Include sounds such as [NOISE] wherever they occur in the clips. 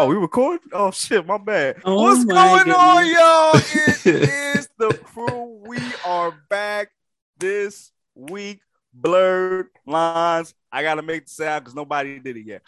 Oh, we recording? Oh shit, my bad. Oh What's my going on, y'all? It [LAUGHS] is the crew. We are back this week. Blurred lines. I gotta make the sound because nobody did it yet.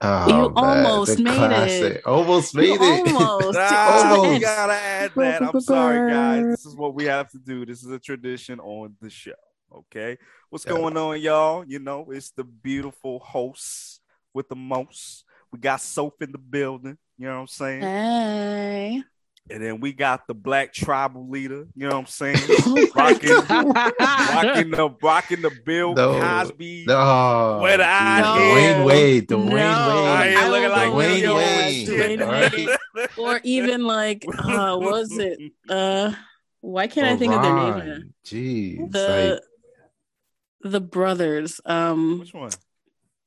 Oh, You man, almost made classic. it. Almost You made it. almost. Nah, Almost. you gotta add that. I'm sorry, guys. This is what we have to do. This is a tradition on the show. Okay. What's Yeah. going on, y'all? You know, it's the beautiful hosts with the most. We got Soph in the building. You know what I'm saying? Hey. And then we got the black tribal leader. You know what I'm saying? [LAUGHS] Oh rocking, rocking the rocking the Bill No. Cosby. No, Where the dude, eye Dwyane is. Wade, No. Dwyane I Wade. ain't looking like Dwyane Bill Wade. Cosby. Dwyane Wade. or even like [LAUGHS] uh what was it? Uh why can't I think of their name? now? Jeez, The the brothers. Um Which one?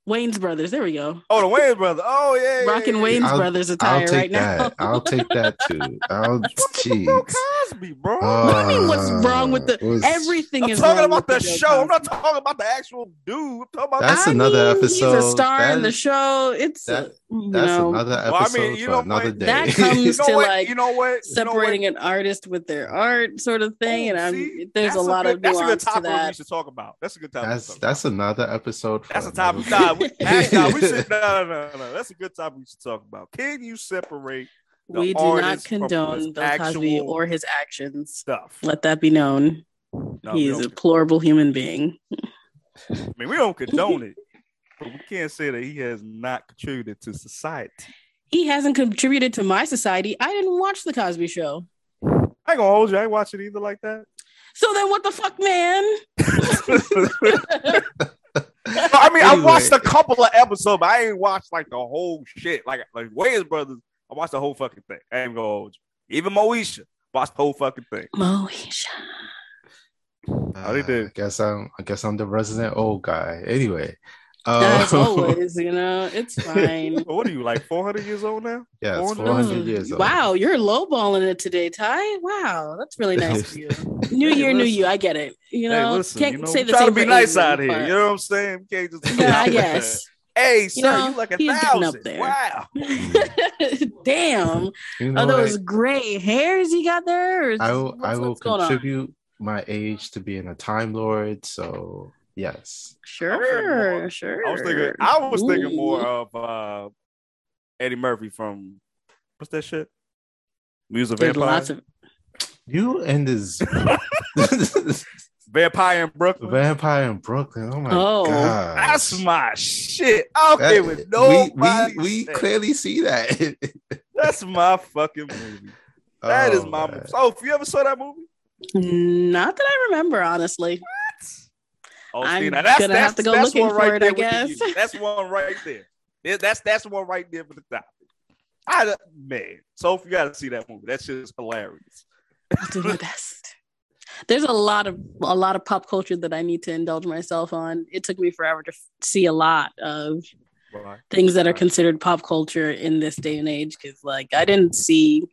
Wayans brothers. There we go. Oh, the Wayne brother. Oh yeah, yeah, Rocking yeah. Wayans I'll- brothers I'll take right now. that. I'll take that too. [LAUGHS] I'll, What's with the Bill jeez. Cosby, bro? What do you mean what's wrong with the Uh, was- everything I'm is talking about the with Bill show. I'm not talking about the actual dude. I'm talking about That's I another mean, He's a episode. star in the show. It's that- uh, you That's know another Well, I episode mean, you for know another what? day. That [LAUGHS] comes you know to, what? like, you know what? You know what? separating an artist with their art sort of thing, and Oh, I'm see? there's a lot good, of That's a good nuance to topic we should talk about. That's a good topic. that's that's another episode. That's a topic. Nah, we, nah, we [LAUGHS] should. No, no, no, no. That's a good topic we should talk about. Can you separate the We do not condone his Bill Cosby or his actions. stuff? Let that be known. No, we He is a don't- deplorable human being. I mean, we don't condone it, [LAUGHS] but we can't say that he has not contributed to society. He hasn't contributed to my society. I didn't watch the Cosby Show. I ain't gonna hold you. I ain't watch it either like that. So then, what the fuck, man? [LAUGHS] I mean, I watched a couple of episodes, but I ain't watched like the whole shit. Like like Wayans Brothers, I watched the whole fucking thing. I ain't gonna hold you. Even Moesha watched the whole fucking thing. Moesha. They Uh, did. I guess I'm. I guess I'm the resident old guy. Anyway, As uh, [LAUGHS] always, you know, it's fine. [LAUGHS] What are you like 400 years old now? yeah, 400 400 years old. Wow, you're lowballing it today, Ty. Wow, that's really nice of you. [LAUGHS] New Hey, year, new listen. you. I get it. You hey, know, listen, can't you know, say we the try same to be nice out here. but- You know what I'm saying? We can't just Yeah, I guess. Hey, sir, know, you like a he's getting up thousand. there. Wow. [LAUGHS] Damn. You know Are those what? gray hairs you got there? I will. what's- I will what's on? contribute my age to being a time lord. So yes. Sure, more- sure. I was thinking I was thinking more of uh Eddie Murphy from what's that shit? Music There's Vampire. of You and this [LAUGHS] [LAUGHS] Vampire in Brooklyn. vampire in Brooklyn. Oh my Oh. god. That's my shit. I don't care what nobody we, we, we clearly see that. [LAUGHS] That's my fucking movie. That is Oh, my man. movie. So, if you ever saw that movie? not that I remember, honestly. Oh, I'm see, now that's, gonna that's, have to go that's looking one right for it, there I guess. That's one right there. Yeah, That's that's one right there for the topic. I man, so if you got to see that movie, that shit is hilarious. I'll do my best. There's a lot of a lot of pop culture that I need to indulge myself on. It took me forever to f- see a lot of Right. things that are considered pop culture in this day and age because like i didn't see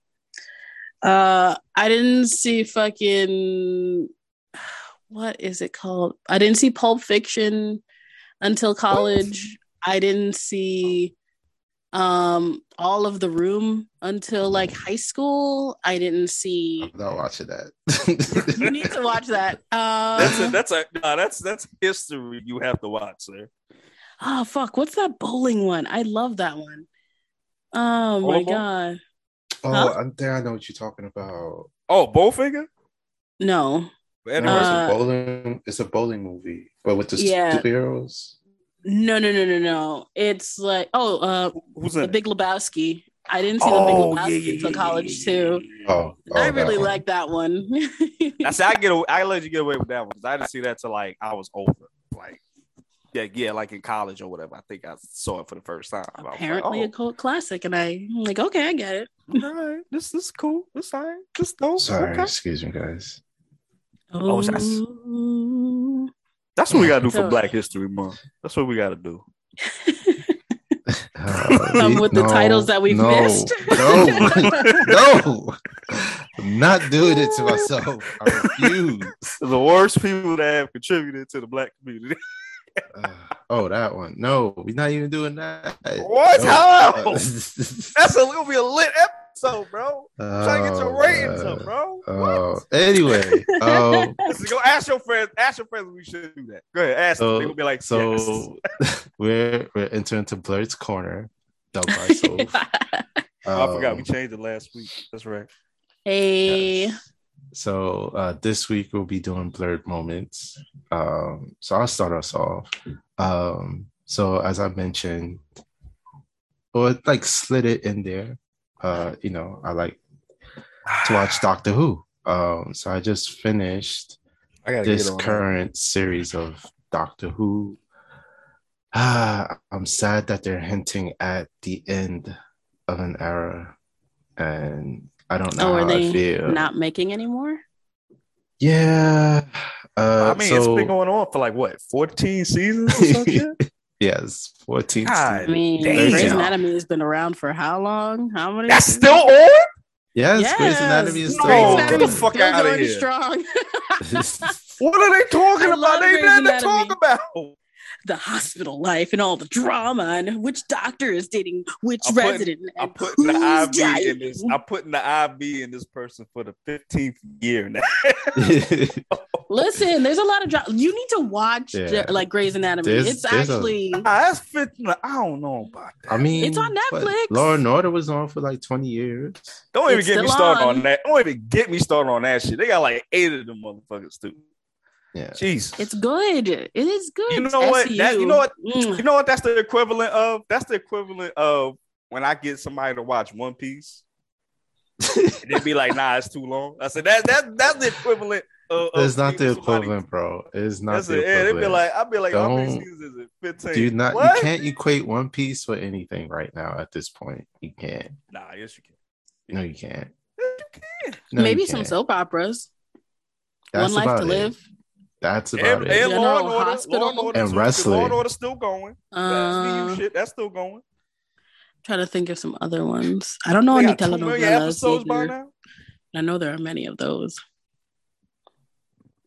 uh i didn't see fucking [SIGHS] what is it called i didn't see pulp fiction until college i didn't see um all of the room until like high school i didn't see I'm not watching that. you need to watch that uh [LAUGHS] That's a that's a no, that's that's history you have to watch, sir. oh fuck what's that bowling one i love that one oh my god oh, Huh? I think I know what you're talking about. Oh, Bowfinger. no Eddie No, it's Uh, a bowling. It's a bowling movie, but with the Yeah. superheroes. No, no, no, no, no. It's like oh, uh, Who's in the? Big Lebowski. I didn't see the Oh, Big Lebowski yeah, until yeah, college yeah, too. Oh, oh I really like that one. [LAUGHS] I said I get away, I let you get away with that one because I didn't see that till like I was older, like yeah, yeah, like in college or whatever. I think I saw it for the first time. I was like, Apparently a oh, cult classic, and I, I'm like, okay, I get it. all right, this this is cool. This all right. This dope. Sorry, Okay. excuse me, guys. Oh, that's- Ooh. That's what we gotta do for So- Black History Month. That's what we gotta do. [LAUGHS] Uh, [LAUGHS] we- with the titles that we've no, missed. [LAUGHS] No, no, I'm not doing it to myself. I refuse. The worst people that have contributed to the black community. Uh, oh, that one. No, we're not even doing that. What? No. How? That's a it'll be a lit episode, bro. I'm trying to get your Oh, ratings up, bro. Oh, anyway. [LAUGHS] Um, Listen, go ask your friends. Ask your friends we should do that. Go ahead, ask them. So- They will be like, so yes. [LAUGHS] we're we're entering to Blurred's corner, done by Soph. Oh, I forgot we Um, changed it last week. That's right. hey, Yes. So uh, this week we'll be doing blurred moments. Um, so I'll start us off. Um, so as I mentioned, or like slid it in there. Uh, you know, I like to watch Doctor Who. Um, so I just finished I gotta this get on. current series of Doctor Who. Ah, I'm sad that they're hinting at the end of an era, and I don't know oh, how are I they feel. not making anymore? Yeah. Uh, I mean, it's been going on for like what, 14 seasons or some [LAUGHS] shit? Yes, 14. God. I mean, Damn. Grey's Anatomy has been around for how long? How many? That's still on? Yes, Grey's Anatomy is No, still get on. the Anatomy's fuck still outta going here. Strong. [LAUGHS] What are they talking I about? They Grey's nothing to talk about. The hospital life and all the drama and which doctor is dating which I'm putting- resident. I'm and putting the who's IV dying. in this. I'm putting the IV in this person for the 15th year now. [LAUGHS] [LAUGHS] Listen, there's a lot of drama. You need to watch Yeah. like Grey's Anatomy. There's- it's there's a- actually Nah, that's 15. I don't know about that. I mean, It's on Netflix. Law and Order was on for like 20 years. Don't even It's get me still started on. on. that. Don't even get me started on that shit. They got like eight of them motherfuckers too. Yeah. Jesus. it's good. It is good. You know what? That- you know what? Mm. You know what? That's the equivalent of. That's the equivalent of when I get somebody to watch One Piece. [LAUGHS] and they be like, "Nah, it's too long." I said, "That that that's the equivalent." Of, of It's not the giving somebody- equivalent, bro. It's not That's the it. Yeah, they equivalent. be like, I'd be like, how many Don't- seasons is it? Fifteen. Do you not What? you can't equate One Piece with anything right now at this point. You can't. Nah, yes you can. No, you can't. Yes, you can. No, Maybe you some can't. soap operas. That's One life about to it. live. That's about And, it. and Law and Order, Hospital. Law and Order, And wrestling. Law and Order still going. That SVU Uh, shit, that's still going. try to think of some other ones. I don't know They any got two million telenovelas episodes by now. I know there are many of those.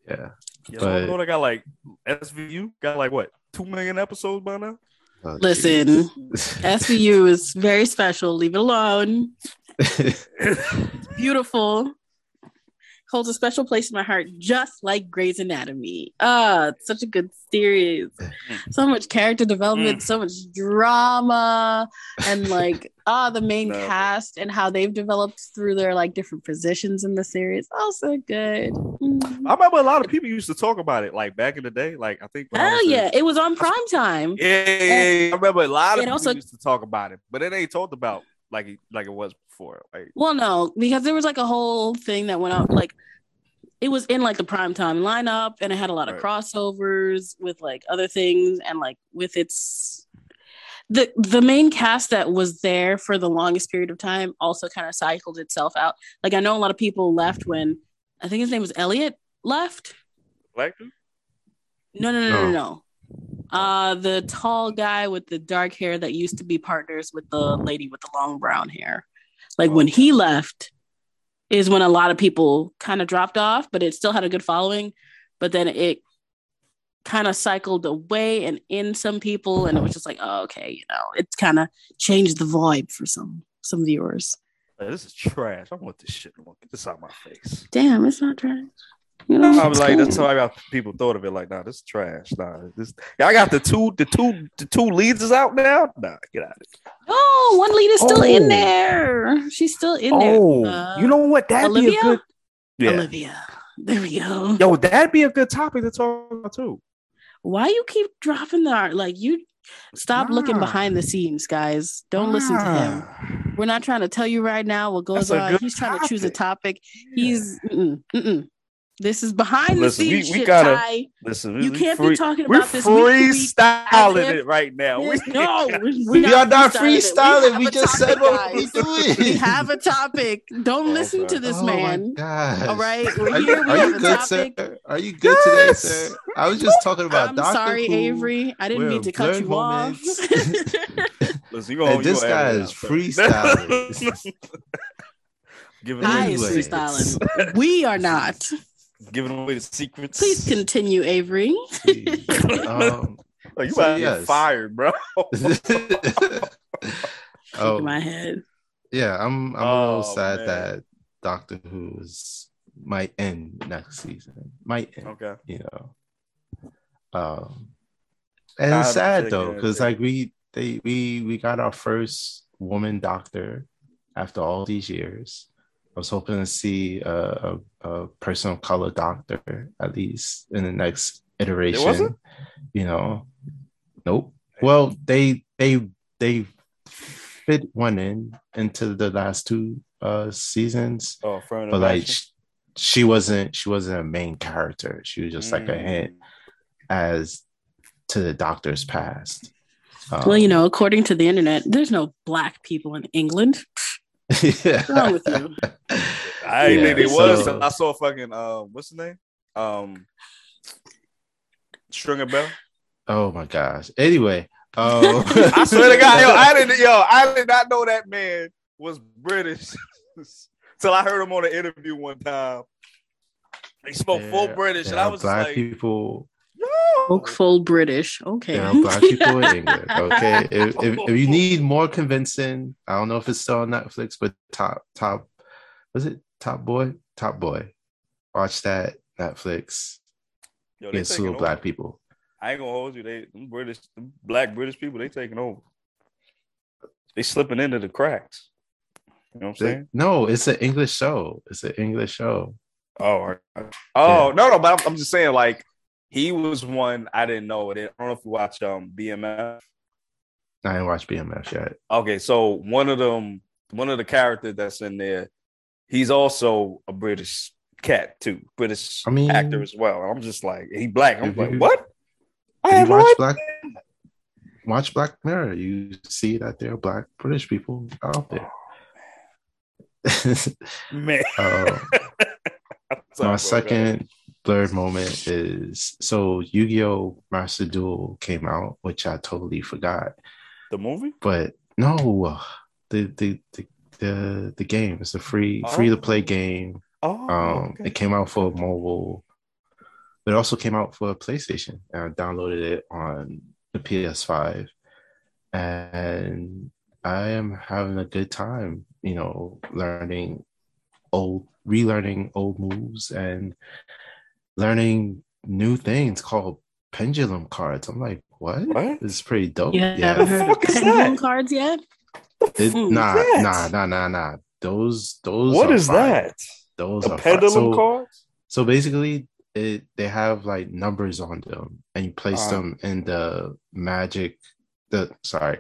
yeah. Yeah, But- Law and Order got like SVU got like what two million episodes by now. Oh, Listen, [LAUGHS] jeez. SVU is very special. Leave it alone. [LAUGHS] Beautiful. Holds a special place in my heart, just like Grey's Anatomy. Ah, such a good series. So much character development, so much drama, and like [LAUGHS] ah, the main No. cast and how they've developed through their like different positions in the series. Also good. Mm. I remember a lot of people used to talk about it like back in the day. Like I think when I Hell in- yeah, it was on prime time. Yeah, yeah, yeah, yeah. I remember a lot of people also- used to talk about it, but it ain't talked about like it, like it was before. Like Well, no, because there was like a whole thing that went out. Like it was in like the prime time lineup, and it had a lot of Right. crossovers with like other things, and like with its the the main cast that was there for the longest period of time also kind of cycled itself out. Like I know a lot of people left when I think his name was Elliot left. like dude? No, no, no, no, No. Uh, the tall guy with the dark hair that used to be partners with the lady with the long brown hair. Like when he left, is when a lot of people kind of dropped off, but it still had a good following. But then it kind of cycled away and in some people, and it was just like, oh, okay, you know, it's kind of changed the vibe for some some viewers. This is trash. I want this shit. I want get this out of my face. Damn, it's not trash. You know, I was like, that's how I got people thought of it. Like, nah, this is trash. Nah, this. I got the two, the two, the two leads is out now. Nah, get out of it. Oh, one lead is still Oh. in there. She's still in Oh, there. Uh, you know what? That'd Olivia? be a good. Yeah. Olivia. There we go. Yo, that'd be a good topic to talk about too. Why you keep dropping the art? Like you stop looking behind the scenes, guys. Don't listen to him. We're not trying to tell you right now what goes on. He's trying to choose a topic. topic. He's mm-mm, mm-mm. This is behind Listen, the we- scenes we shit. gotta- Ty. Listen, You can't free, be talking We're about this week to week freestyling as it right now. We- There's- [LAUGHS] no, [LAUGHS] we- We we're are not it. freestyling. have We just topic, said what we guys. doing. [LAUGHS] We have a topic. Don't Oh, listen to this Oh my man. All right, we're Are here. We are have you a good, topic. sir? Are you good today, Yes. sir? I was just talking about I'm Doctor sorry, Who. Avery. I didn't We're mean to cut you moments. off. Listen, you gonna, And this guy edit it is out, sir. freestyling. giving I away is the Anyway. freestyling. We are not. Giving away the secrets. Please continue, Avery. Please. [LAUGHS] um, Like you So, about to yes. get fired, bro. [LAUGHS] oh, my head. yeah, I'm I'm a Oh, little sad man. that Doctor Who's might end next season. Might end, okay. you know. Um and it's sad though, because it. like we they we we got our first woman doctor after all these years. I was hoping to see a, a, a person of color doctor at least in the next iteration. wasn't? You know, nope. Well, they they they fit one in into the last two uh seasons, Oh, affirmative but like action. sh- she wasn't she wasn't a main character. She was just like a Mm. hint as to the doctor's past. Um, Well, you know, according to the internet, there's no black people in England. Yeah. What's wrong with you? [LAUGHS] I didn't Yeah, think it was. I saw fucking um, what's his name? Um, Stringer Bell. Oh my gosh. Anyway, um, [LAUGHS] I swear to God, yo, I [LAUGHS] didn't, yo, I did not know that man was British till I heard him on an interview one time. He spoke full There- British, and I was black like, people. Yo, Spoke full British. Okay. There are black [LAUGHS] people in England. Okay, if, if, if you need more convincing, I don't know if it's still on Netflix, but top top was it Top Boy? Top Boy. Watch that Netflix. yo, they Get taking sued over. black people. I ain't gonna hold you. They them British, them black British people, they taking over. They slipping into the cracks. You know what I'm saying? No, it's an English show. It's an English show. Oh, all right. oh no, no, but I'm, I'm just saying, like he was one I didn't know. It. I don't know if you watch um BMF. I didn't watch BMF yet. Okay, so one of them, one of the characters that's in there, he's also a British cat too, British I mean- actor as well. I'm just like he black. I'm like you- what? I you watch. Black watch Black Mirror, you see that there are black British people out there. [LAUGHS] man. uh, [LAUGHS] Sorry, my second blurred moment is so Yu-Gi-Oh! Master Duel came out, which I totally forgot. the movie. But no, the the the the, the game It's a free free to play Oh. game. Oh, Um, okay. it came out for mobile, but it also came out for PlayStation. And I downloaded it on the PS5, and I am having a good time. You know, learning old, relearning old moves, and learning new things called pendulum cards. I'm like, what? What? This is pretty dope. You yeah, haven't heard of fuck is pendulum that? cards yet? It- nah, What is nah, nah, nah, nah. Those, those. What are is fire. that? Those A are pendulum So- cards? So basically, it they have like numbers on them, and you place Uh-huh. them in the magic, the sorry,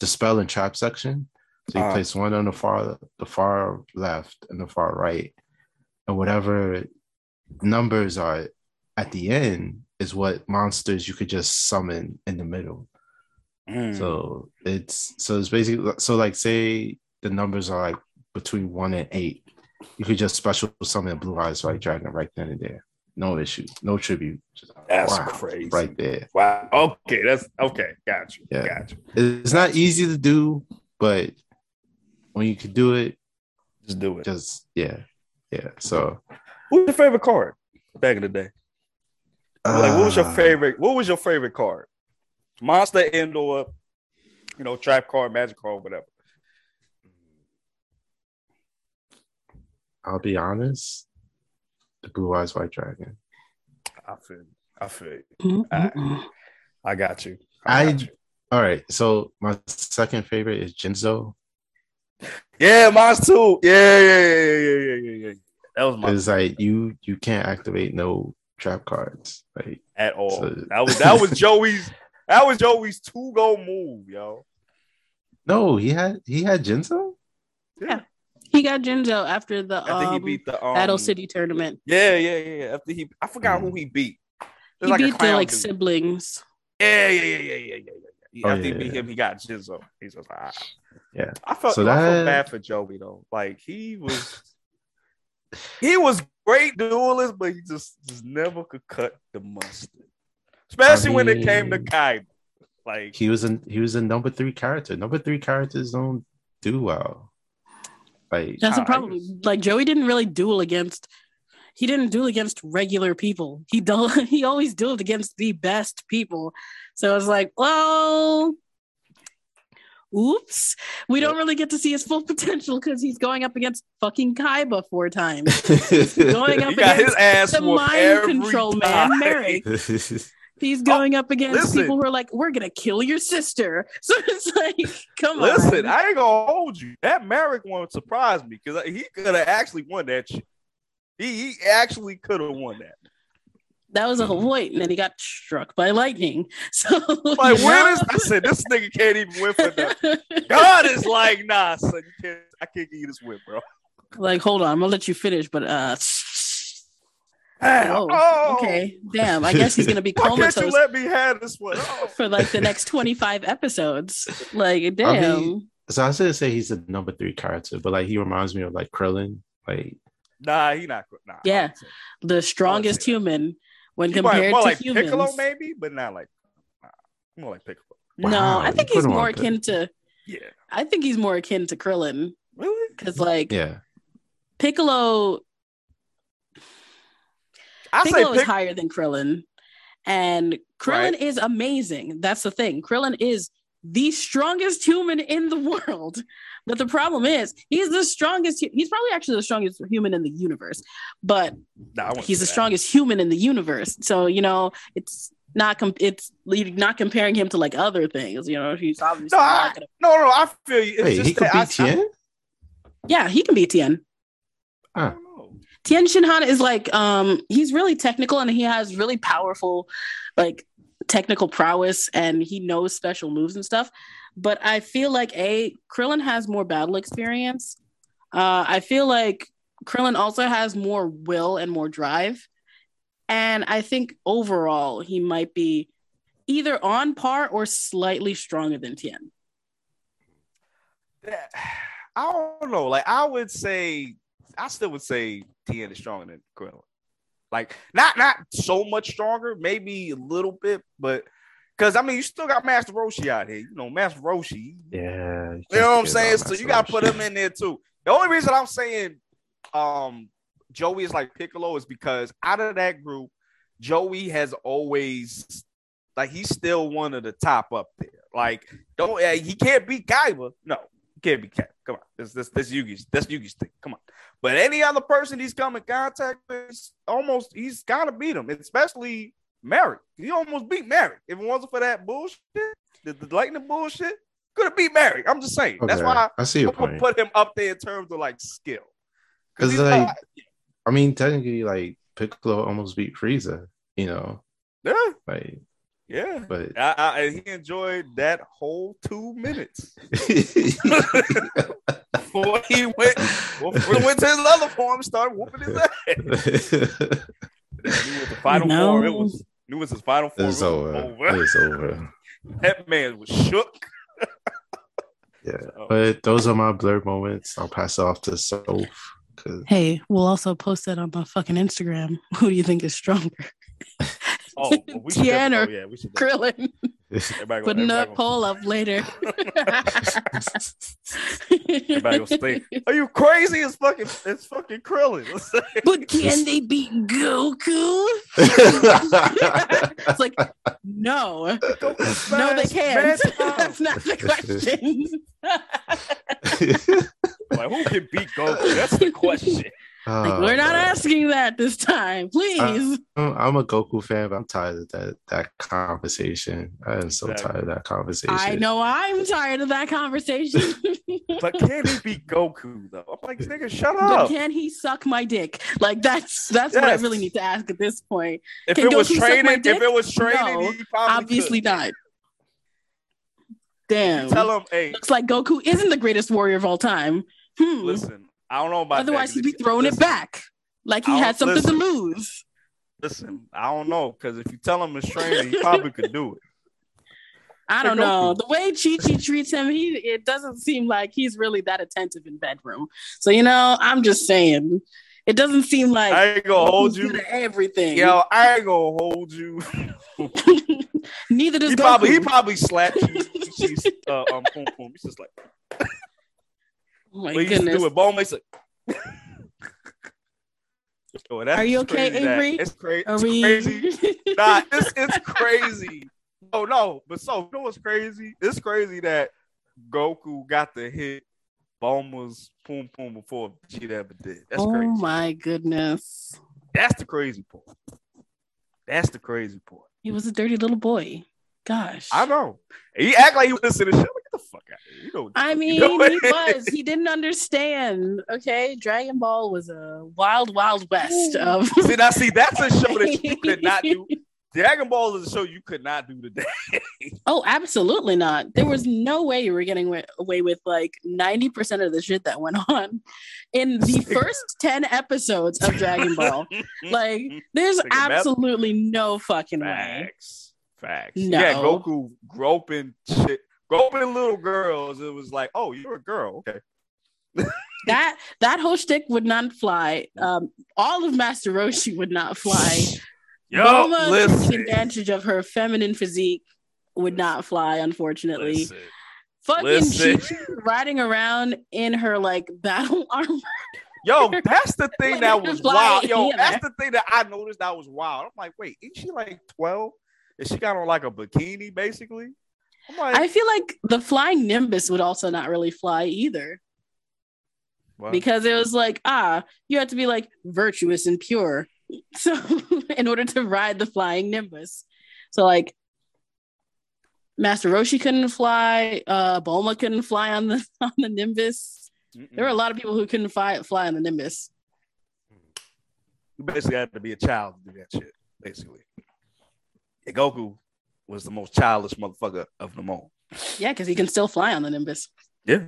the spell and trap section. So you Uh-huh. place one on the far the far left and the far right, and whatever numbers are at the end is what monsters you could just summon in the middle. Mm. So it's so it's basically so like say the numbers are like between one and eight, you could just special summon a blue eyes white dragon right then and there. No issue, no tribute. Just, That's wow, crazy. right there. Wow. Okay, that's okay. Got you. Yeah. Got you. It's not easy to do, but when you can do it, Just do it. just yeah, yeah. So Who's your favorite card back in the day? like, what was your uh, favorite? What was your favorite card? Monster, indoor, you know, trap card, magic card, whatever. I'll be honest, the blue eyes white dragon. I feel. I feel. Mm-mm-mm. I got you. I- got you. All right, so my second favorite is Jinzo. Yeah, mine too. Yeah, yeah, yeah, yeah, yeah, yeah, yeah. That was my Because like you you can't activate no trap cards. Like at all. So- that was that was [LAUGHS] Joey's. That was Joey's two goal move, yo. no, he had he had Jinzo. Yeah, he got Jinzo after the After he um, beat the um, Battle City tournament. Yeah, yeah, yeah. yeah. After he, I forgot who he beat. It He like beat the like dude. siblings. Yeah, yeah, yeah, yeah, yeah, yeah, yeah. Oh, After he beat yeah. him, he got Jinzo. He's just like, ah. Yeah. I felt, So I felt bad for Joey though. Like he was, he was great duelist, but he just just never could cut the mustard. Especially when it came to mean- Kai. Like He was in he was a number three character. Number three characters don't do well. Like That's a problem. just- Like Joey didn't really duel against. he didn't duel against regular people. He duel, [LAUGHS] he always dueled against the best people. So I was like, well, oops. We don't really get to see his full [LAUGHS] potential because he's going up against fucking Kaiba four times. [LAUGHS] going up got his against ass the mind control time. man, Marik. [LAUGHS] He's oh, going up against Oh, listen. people who are like, we're gonna kill your sister. So it's like, come Listen, on. Listen, I ain't gonna hold you. That Marik one surprised me because he could have actually won that shit. He, he actually could have won that. That was a Hawaii, and then he got struck by lightning. [LAUGHS] So Like, [LAUGHS] you where know? is I said this nigga can't even win for that. God is like, nah, son, you can't. I can't give you this win, bro. like, hold on, I'm gonna let you finish, but uh oh, Oh. okay. Damn, I guess he's gonna be [LAUGHS] Why can't you let me have this one? Oh. for like the next 25 episodes. Like, I damn. mean, so I should say he's a number three character, but like he reminds me of like Krillin. Like Nah, he not. Nah, Yeah. wouldn't say that. the strongest say that. human when He more- compared more to like humans. Piccolo, maybe, but not like nah, more like Piccolo. No, Wow, I think he's more akin to Yeah, I think he's more akin to Krillin. really? Because like yeah, Piccolo I say Piccolo is higher than Krillin. And Krillin Right. is amazing. That's the thing. Krillin is the strongest human in the world. But the problem is, he's the strongest. He's probably actually the strongest human in the universe. But Nah, he's the say that. strongest human in the universe. So you know, it's not. Com- it's not comparing him to like other things. You know, he's obviously No, I- not gonna. No, no, I feel you. It's wait, just he could that be I- I- Yeah, he can be Tien. I don't. Tien Shinhan is like um he's really technical and he has really powerful like technical prowess and he knows special moves and stuff. But I feel like a Krillin has more battle experience. Uh I feel like Krillin also has more will and more drive. And I think overall he might be either on par or slightly stronger than Tien. I don't know. Like I would say, I still would say Tien is stronger than Krillin. Like not not so much stronger, maybe a little bit, but because I mean you still got Master Roshi out here. You know, Master Roshi. Yeah, You know what I'm saying? So you gotta put him in there too. The only reason I'm saying um Joey is like Piccolo is because out of that group, Joey has always like he's still one of the top up there. Like, don't uh, he can't beat Kaiba. No, he can't beat Kaiba. Come on. This this this Yugi's that's Yugi's thing. Come on. But any other person he's come in contact with, almost he's gotta beat him, especially Marik. He almost beat Marik. If it wasn't for that bullshit, the, the lightning bullshit, could have beat Marik. I'm just saying. That's why I see your point. put him up there in terms of like skill. Because like, not- I mean, technically, like Piccolo almost beat Frieza. You know, yeah, like, yeah. but I, I, he enjoyed that whole two minutes [LAUGHS] before he went before he went to his other form, started whooping his ass. Knew with the final No. form, it was knew it was his final form. it's it was over. over. It's over. [LAUGHS] That man was shook. Yeah, [LAUGHS] Oh. but those are my blur moments. I'll pass it off to Soph. Hey, we'll also post that on my fucking Instagram. Who do you think is stronger? Oh, well, we should Tien definitely- or oh, yeah, we should Krillin. everybody go- Putting everybody that poll up later. Everybody gonna stay. Are you crazy? It's fucking it's fucking Krillin. but can they beat Goku? it's like, no, no, they can't. [LAUGHS] That's not the question. like who can beat Goku? That's the question. Like, Oh, we're not man. asking that this time, please. I'm I'm a Goku fan, but I'm tired of that that conversation. I am so Exactly. tired of that conversation. I know I'm tired of that conversation. [LAUGHS] But can he be Goku though? I'm like, nigga, shut but up. can he suck my dick? Like that's that's what I really need to ask at this point. If Can it was Goku suck my training, if it was training, No, he probably Obviously could. not. Damn. Tell him, hey, Looks like Goku isn't the greatest warrior of all time. Hmm. listen. I don't know about Otherwise, that. he'd be throwing it back like he had something listen. to lose. Listen, I don't know because if you tell him it's training, he probably could do it. [LAUGHS] I don't know. The way Chi Chi treats him, he it doesn't seem like he's really that attentive in bedroom. So you know, I'm just saying, it doesn't seem like I ain't gonna hold you. to everything. Yo, I ain't gonna hold you. [LAUGHS] Neither does He Goku. probably he probably slapped you. [LAUGHS] She's uh, um, boom, boom. He's just like, oh my what he used to goodness. do with Bulma. He's like, [LAUGHS] Yo, that's Are you okay, crazy that- Avery? It's, cra- Are it's we? crazy. [LAUGHS] nah, it's, it's crazy. Oh no, but so you know what's crazy? It's crazy that Goku got to hit Bulma's poom poom before Vegeta ever did. That's oh crazy. my goodness. That's the crazy part. That's the crazy part. He was a dirty little boy. Gosh. I know. He act like he was listening to shit. You know I mean, you doing. he was. He didn't understand. Okay, Dragon Ball was a wild, wild west of. see, now, see, that's a show that you could not do. [LAUGHS] Dragon Ball is a show you could not do today. [LAUGHS] Oh, absolutely not. There was no way you were getting away with like 90% of the shit that went [LAUGHS] on in the first 10 episodes of Dragon Ball. Like, there's absolutely no fucking way. Facts. Facts. No. Yeah, Goku groping shit, groping little girls. It was like, oh, you're a girl. Okay. [LAUGHS] That that whole shtick would not fly. Um, all of Master Roshi would not fly. Yo, Bulma listen. taking advantage of her feminine physique would not fly, unfortunately. listen. Fucking listen. Riding around in her like battle [LAUGHS] armor. Yo, that's the thing that [LAUGHS] was wild. Yo, either. that's the thing that I noticed that was wild. I'm like, wait, ain't she like 12? Is she got on like a bikini basically? Like, I feel like the flying Nimbus would also not really fly either what? because it was like, ah, you have to be like virtuous and pure. [LAUGHS] So, in order to ride the flying Nimbus. So, like, Master Roshi couldn't fly, uh, Bulma couldn't fly on the [LAUGHS] on the Nimbus. Mm-mm. There were a lot of people who couldn't fly fly on the Nimbus. you basically had to be a child to do that shit, basically. Yeah, Goku was the most childish motherfucker of them all. Yeah, because he can still fly on the Nimbus. Yeah.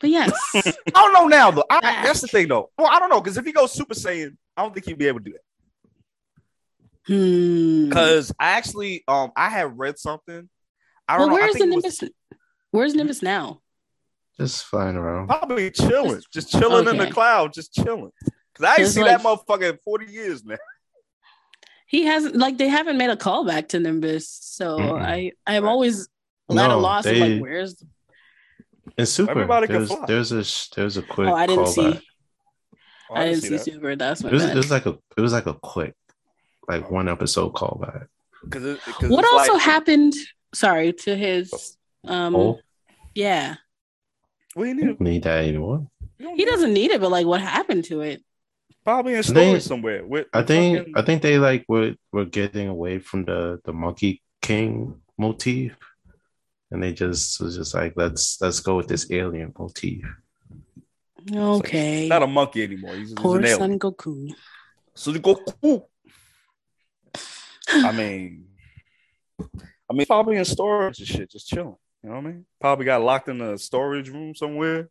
But yes, [LAUGHS] I don't know now though. I, I- that's the thing though. Well, I don't know because if he goes Super Saiyan, I don't think he'd be able to do that. hmm. Because I actually, um, I had read something. I don't know. Where's the think was Nimbus? Where's Nimbus now? Just flying around. Probably chilling, just chilling in the cloud, just chilling. Because I ain't It's seen like- that motherfucker in forty years now. He hasn't like they haven't made a callback to Nimbus, so Mm-mm. I I'm Right. always at a No, loss of they- like where's In Super, Everybody there's, there's a there's a quick oh I didn't callback. see Oh, I didn't see, that. Super. That's my It was, bad. it was like a it was like a quick, like one episode callback. 'Cause it- 'cause what also like- happened? Sorry to his um Oh, yeah What do you you need? need that anymore. he doesn't need it, but like what happened to it? Probably in They- storage somewhere. With, I think fucking- I think they like were were getting away from the the Monkey King motif, and they just was just like let's let's go with this alien motif. Okay, he's not a monkey anymore. He's, he's poor an alien. Son Goku. So the Goku. I mean, I mean, probably in storage and shit, just chilling. You know what I mean? Probably got locked in a storage room somewhere.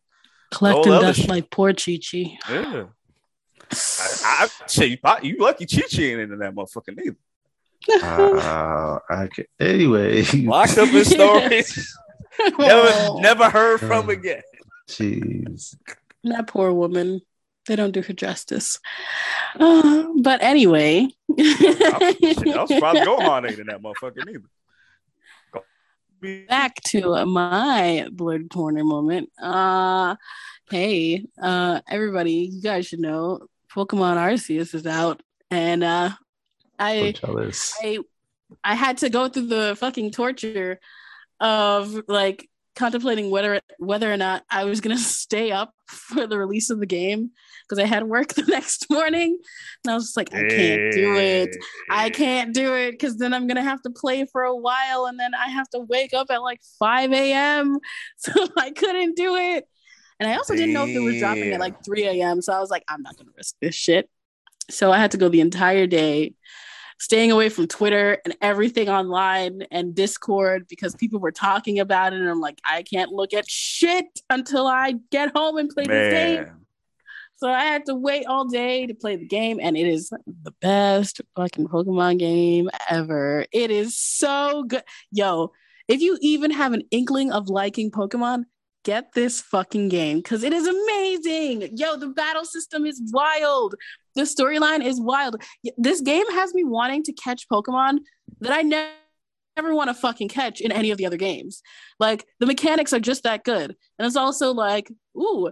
Collecting other dust shit. like poor Chi Chi. Yeah. I, I shit, you, you lucky Chi Chi ain't into that motherfucker neither. Uh, I can, anyway, Locked up in storage. [LAUGHS] never, never heard from again. jeez. that poor woman. They don't do her justice. Uh, but anyway, Shit, I was probably [LAUGHS] Gohan ain't in that motherfucker neither. Back to my blurred corner moment. Uh hey, uh everybody, you guys should know Pokemon Arceus is out and uh I. I I had to go through the fucking torture of like contemplating whether whether or not I was gonna [LAUGHS] stay up for the release of the game because I had work [LAUGHS] the next morning and I was just like I can't do it. I can't do it because then I'm gonna have to play for a while and then I have to wake up at like 5 a.m. [LAUGHS] So I couldn't do it. And I also didn't know if it was dropping at like 3 a.m. So I was like, I'm not gonna risk this shit. So I had to go the entire day staying away from Twitter and everything online and Discord because people were talking about it. And I'm like, I can't look at shit until I get home and play this game. So I had to wait all day to play the game, and it is the best fucking Pokemon game ever. It is so good. Yo, if you even have an inkling of liking Pokemon, get this fucking game because it is amazing. Yo, the battle system is wild. The storyline is wild. This game has me wanting to catch Pokemon that I never never want to fucking catch in any of the other games. Like the mechanics are just that good. And it's also like, ooh,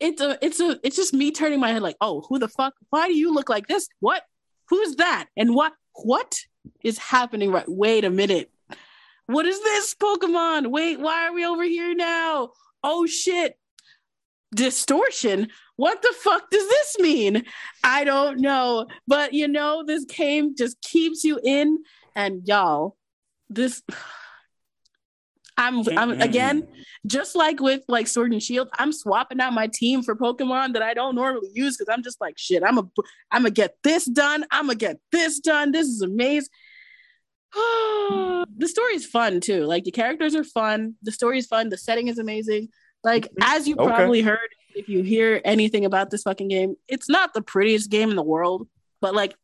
it's a it's a it's just me turning my head like, oh, who the fuck? Why do you look like this? What? Who's that? And what what is happening right? Wait a minute. What is this Pokemon? Wait, why are we over here now? Oh shit. Distortion. What the fuck does this mean? I don't know. But you know, this game just keeps you in and y'all, this [SIGHS] I'm, I'm again, just like with like Sword and Shield, I'm swapping out my team for Pokemon that I don't normally use because I'm just like shit. I'm a, I'm gonna get this done. I'm gonna get this done. This is amazing. [GASPS] the story is fun too. Like the characters are fun. The story is fun. The setting is amazing. Like as you Okay. probably heard, if you hear anything about this fucking game, it's not the prettiest game in the world, but like,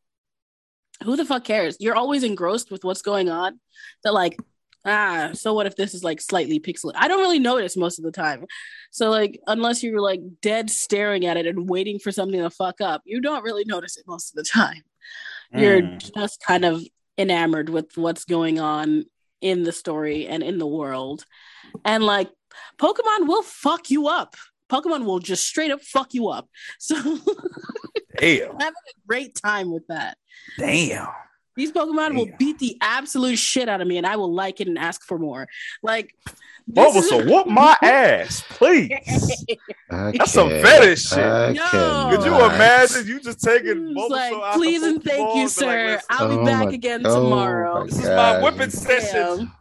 who the fuck cares? You're always engrossed with what's going on. That like, ah, so what if this is like slightly pixelated? I don't really notice most of the time. So like, unless you're like dead staring at it and waiting for something to fuck up, you don't really notice it most of the time you're Mm. just kind of enamored with what's going on in the story and in the world. And like Pokemon will fuck you up. Pokemon will just straight up fuck you up. [LAUGHS] So Damn. [LAUGHS] Having a great time with that. Damn. These Pokemon will beat the absolute shit out of me and I will like it and ask for more. Like Bulbasaur, whoop my [LAUGHS] ass, please. I That's some fetish shit. I Yo. Could you imagine you just taking It's Bulbasaur like, out please the and thank you, Pokeball and be like, sir. I'll be Oh back my- again oh tomorrow. my This is my whipping Damn. session.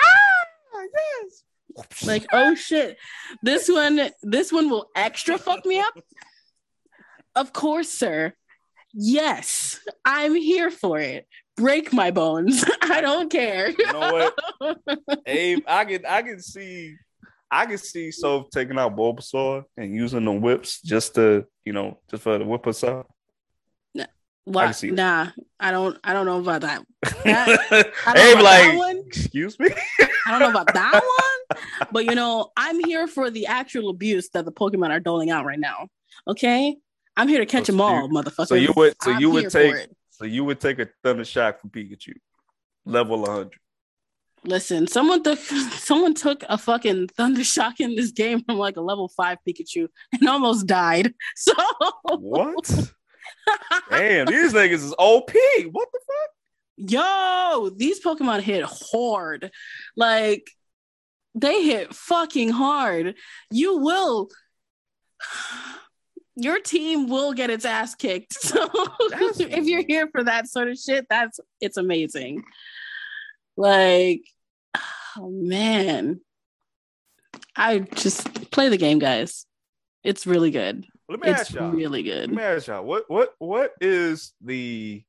Ah, yes. like oh shit this one this one will extra fuck me up of course sir yes i'm here for it break my bones [LAUGHS] i don't care You know what, [LAUGHS] Abe? I can I can see I can see so taking out Bulbasaur and using the whips just to you know just for the whip us up. See that. nah i don't i don't know about that [LAUGHS] That- I don't know Abe that like, one. excuse me. i don't know about that one but you know i'm here for the actual abuse that the pokemon are doling out right now okay i'm here to catch So them all you- motherfucker So you would so I'm you would take. So you would take a thunder shock from Pikachu, level 100. Listen, someone took [LAUGHS] someone took a fucking thunder shock in this game from like a level five Pikachu and almost died. [LAUGHS] So What? Damn, these niggas is OP. What the fuck? yo, these Pokemon hit hard. Like they hit fucking hard. You will [SIGHS] your team will get its ass kicked. [LAUGHS] So if you're here for that sort of shit, that's it's amazing. Like, oh man. I just play the game, guys. It's really good. Let me It's ask y'all. really Let good. me ask y'all. What what what is the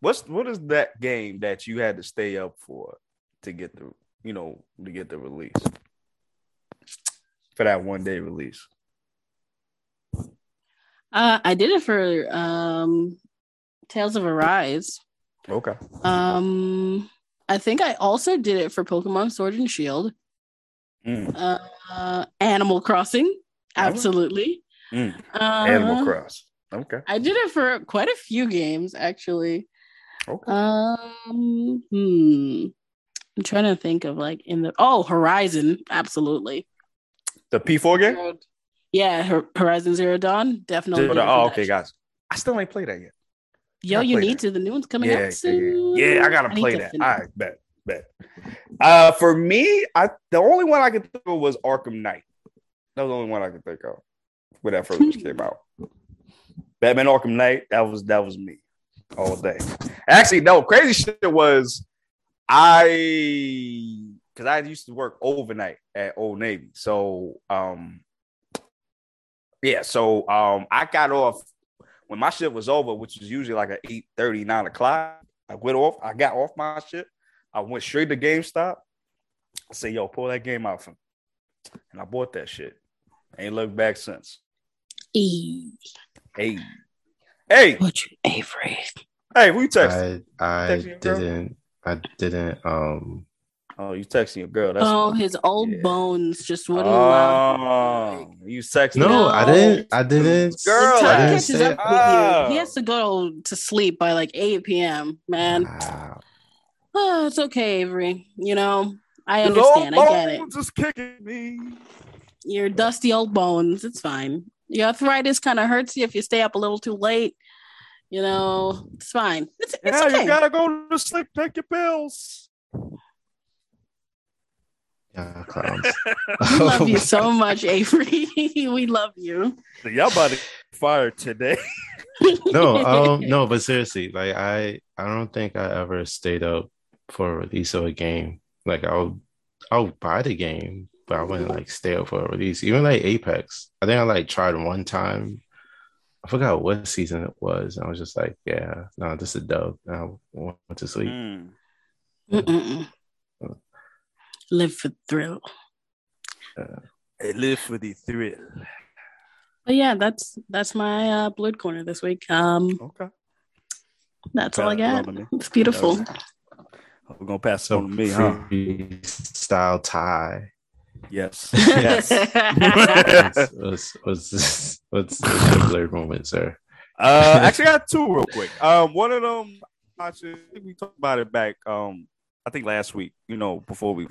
what's what is that game that you had to stay up for to get the you know to get the release for that one day release? Uh, I did it for um, Tales of Arise. Okay. Um, I think I also did it for Pokemon Sword and Shield. Mm, Uh, Animal Crossing, absolutely. mm. Uh, Animal Cross. Okay. I did it for quite a few games, actually. Okay. Um, hmm. I'm trying to think of like in the oh Horizon, absolutely. the P4 game? Yeah, Horizon Zero Dawn, definitely. it oh, okay, guys. I still ain't played that yet. Yo, you need that. to. The new one's coming Yeah, out soon. yeah. Yeah, I gotta need play that. All right, bet, bet. Uh, for me, I the only one I could think of was Arkham Knight. That was the only one I could think of when that first [LAUGHS] came out. Batman Arkham Knight. That was that was me all day. Actually, no, crazy shit was I because I used to work overnight at Old Navy. So um yeah, so um I got off when my shift was over, which was usually like at 8 30, 9 o'clock. I went off, I got off my shit. I went straight to GameStop. I said, yo, pull that game out for me. And I bought that shit. Ain't looked back since. E. Hey. Hey, What you Avery? hey, who you texting? I I Texting your girl? didn't I didn't um Oh, you texting your girl. That's Oh, his old yeah. bones just wouldn't oh, allow. Oh, you texting no, No. I didn't I didn't Girl, I didn't catches say- up with Oh. you. He oh. has to go to sleep by like 8 p.m. Man, Wow. oh, [SIGHS] it's okay, Avery. You know, I understand. I get it. bones is kicking me. Your dusty old bones. It's fine. Your arthritis kind of hurts you if you stay up a little too late. You know, it's fine. It's, it's yeah, okay. you gotta go to sleep. Take your pills. Yeah, clowns. [LAUGHS] we [LAUGHS] love you so much, Avery. [LAUGHS] we love you. Y'all about to fire today. no, um, no, but seriously, like I, I don't think I ever stayed up for a release of a game. Like I'll, I'll buy the game, but I wouldn't like stay up for a release. Even like Apex, I think I like tried one time. I forgot what season it was. I was just like, yeah, no, this is dope. And I went to sleep. Mm. Live for thrill. I live for the thrill. But yeah, that's that's my uh, blood corner this week. Um, Okay. that's all I got. It's beautiful. We're gonna pass it on to me, huh? freestyle tie. Yes. [LAUGHS] yes. [LAUGHS] What's, what's, what's, the blurred moment, sir? Uh, actually, I got two real quick. Um, one of them, I think we talked about it back. Um, I think last week. You know, before we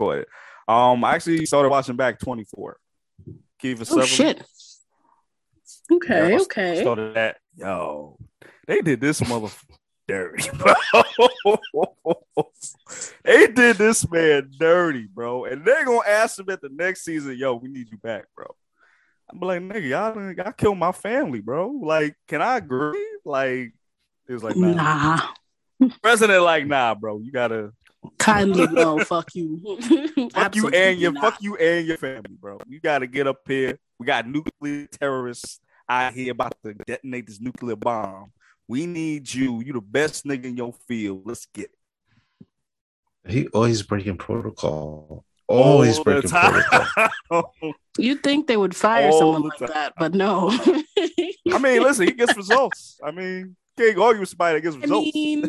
recorded. Um, I actually started watching back Twenty Four. Kiefer oh Sutherland. shit. Okay. Yeah, Okay. Started that. Yo, they did this mother [LAUGHS] dirty, bro. [LAUGHS] they did this man dirty, bro. And they're gonna ask him at the next season, yo, we need you back, bro. I'm like, nigga, y'all, y'all killed my family, bro. Like, can I agree? Like, it was like, nah. Nah. President, like, nah, bro. You gotta Kindly no. Fuck you. [LAUGHS] fuck you and your Absolutely fuck you and your family, bro. You gotta get up here. We got nuclear terrorists out here about to detonate this nuclear bomb. We need you. You the best nigga in your field. Let's get it. He always breaking protocol. Always All breaking protocol. [LAUGHS] You'd think they would fire All someone like that, but no. I mean, listen, he gets results. I mean, can't argue with somebody that gets [LAUGHS] I results. mean,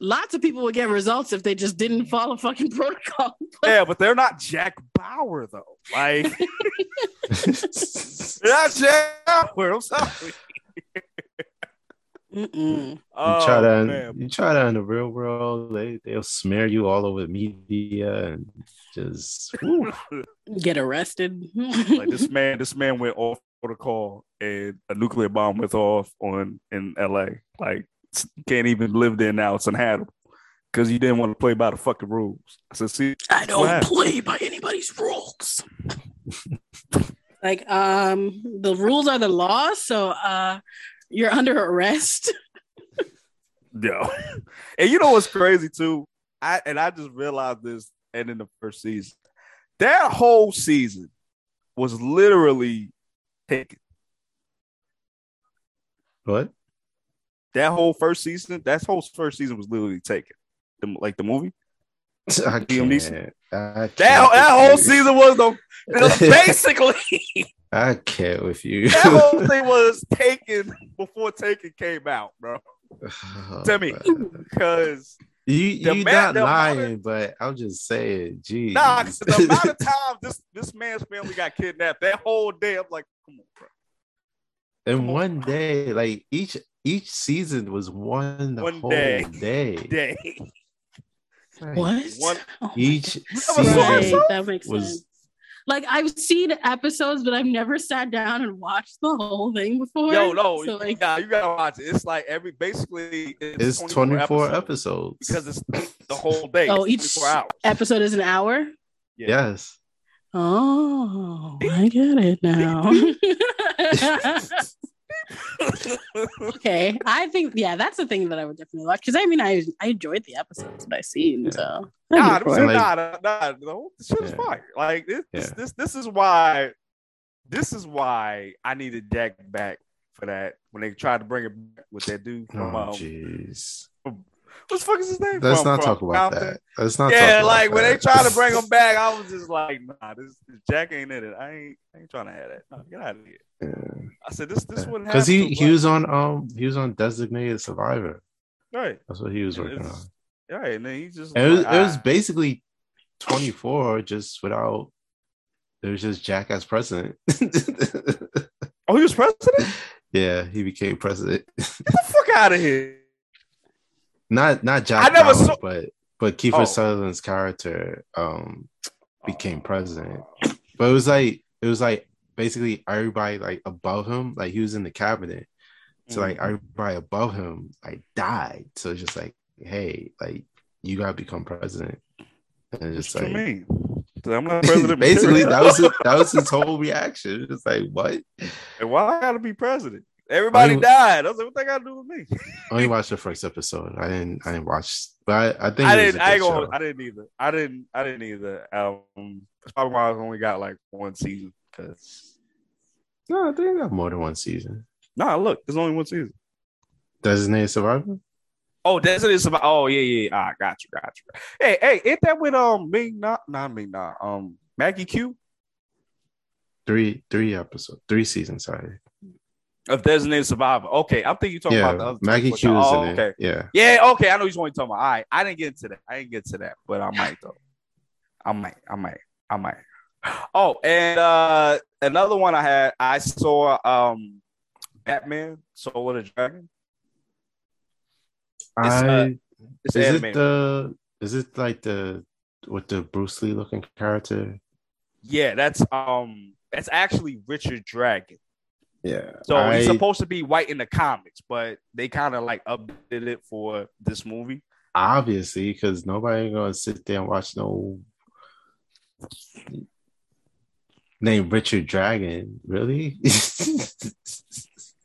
lots of people would get results if they just didn't follow fucking [LAUGHS] protocol. yeah, but they're not Jack Bauer though. Like [LAUGHS] they're not Jack Bauer. I'm sorry. Mm-mm. Oh, you Oh, try that. man. You try that in the real world. They they'll smear you all over the media and just. whew. [LAUGHS] Get arrested. like this man, this man went off protocol and a nuclear bomb went off on in LA. Like you can't even live there now. It's unhabitable. Because you didn't want to play by the fucking rules. I said, see, I don't happened? play by anybody's rules. [LAUGHS] like, um, the rules are the law, so uh, you're under arrest. [LAUGHS] Yo. [LAUGHS] and you know what's crazy too? I and I just realized this and in the first season. That whole season was literally taken. What? That whole first season, that whole first season was literally taken. The, like the movie. [LAUGHS] I Liam Neeson? can't. I That, that whole you. season was the it [LAUGHS] was basically I can't with you. [LAUGHS] that whole thing was taken before Taken came out, bro. Oh, Tell me. Because You you man- not lying, but I'm just saying, geez. nah, the amount of time this this man's family got kidnapped, that whole day, I'm like, come on, bro. In one day, like each each season was one, One whole day. day. [LAUGHS] Day. Like, What? One- Oh, Each was season so right, awesome. that makes was- sense. Like I've seen episodes, but I've never sat down and watched the whole thing before. Yo, no, So, you, like, got, you gotta watch it. It's like every basically it's 24 episodes. because it's the whole day. Oh, each hours. episode is an hour. yes. Oh, I get it now. [LAUGHS] [LAUGHS] okay, I think yeah, that's the thing that I would definitely watch because I mean I I enjoyed the episodes that I seen. Yeah. So Nah, I'm this for is it. Like- nah, nah, nah, no, this shit is Yeah. fire. Like this, this, Yeah. this, this is why, this is why I needed Jack back for that when they tried to bring it back with that dude from Oh, um, jeez. what the fuck is his name? Let's From- not from talk about Compton? that. Let's not. Yeah, talk about like when they that. tried to bring [LAUGHS] him back, I was just like, nah, this, this Jack ain't in it. I ain't, I ain't trying to have that. No, get out of here. I said this, this wouldn't because he he was on um he was on Designated Survivor. right, That's what he was working on. right, and then he just And it was, like, it was basically 24 just without it was just Jack as president. oh, he was president. [LAUGHS] yeah, he became president. Get the fuck out of here. Not not Jack I never saw- but but Kiefer Oh. Sutherland's character um became president. But it was like it was like basically everybody like above him, like he was in the cabinet. So like Mhm. everybody above him like died. So it's just like, hey, like you gotta become president. And it's just like mean? I'm not president. [LAUGHS] basically that was his, that was his whole reaction. It's like what? And why I gotta be president? Everybody died. I was like, what they gotta do with me? I only watched the first episode. I didn't I didn't watch but I, I think I didn't. I ain't good gonna. show. I didn't either. I didn't. I didn't either. Um, probably why I only got like one season. Cause No, I think got more than one season. nah, look, there's only one season. Designated Survivor? Oh, that's it. It's about. Oh yeah, yeah. Ah, got you, got you. Hey, hey, ain't that with um Ming? Not, not Ming. Not um Maggie Q Three three episodes, three seasons, sorry. of Designated Survivor. Okay, I'm thinking you talking about the other Maggie. Q Oh, in okay. it. Yeah. Yeah, okay. I know you want talking about. All right, I didn't get into that. I didn't get to that, but I might though. I might. I might. I might. Oh, and uh another one I had. I saw um Batman Soul of the Dragon. It's, I uh, It's is animated. it the is it like the with the Bruce Lee looking character? yeah, that's um that's actually Richard Dragon. Yeah. So I, he's supposed to be white in the comics, but they kind of like updated it for this movie. obviously because nobody gonna sit there and watch no name Richard Dragon, really?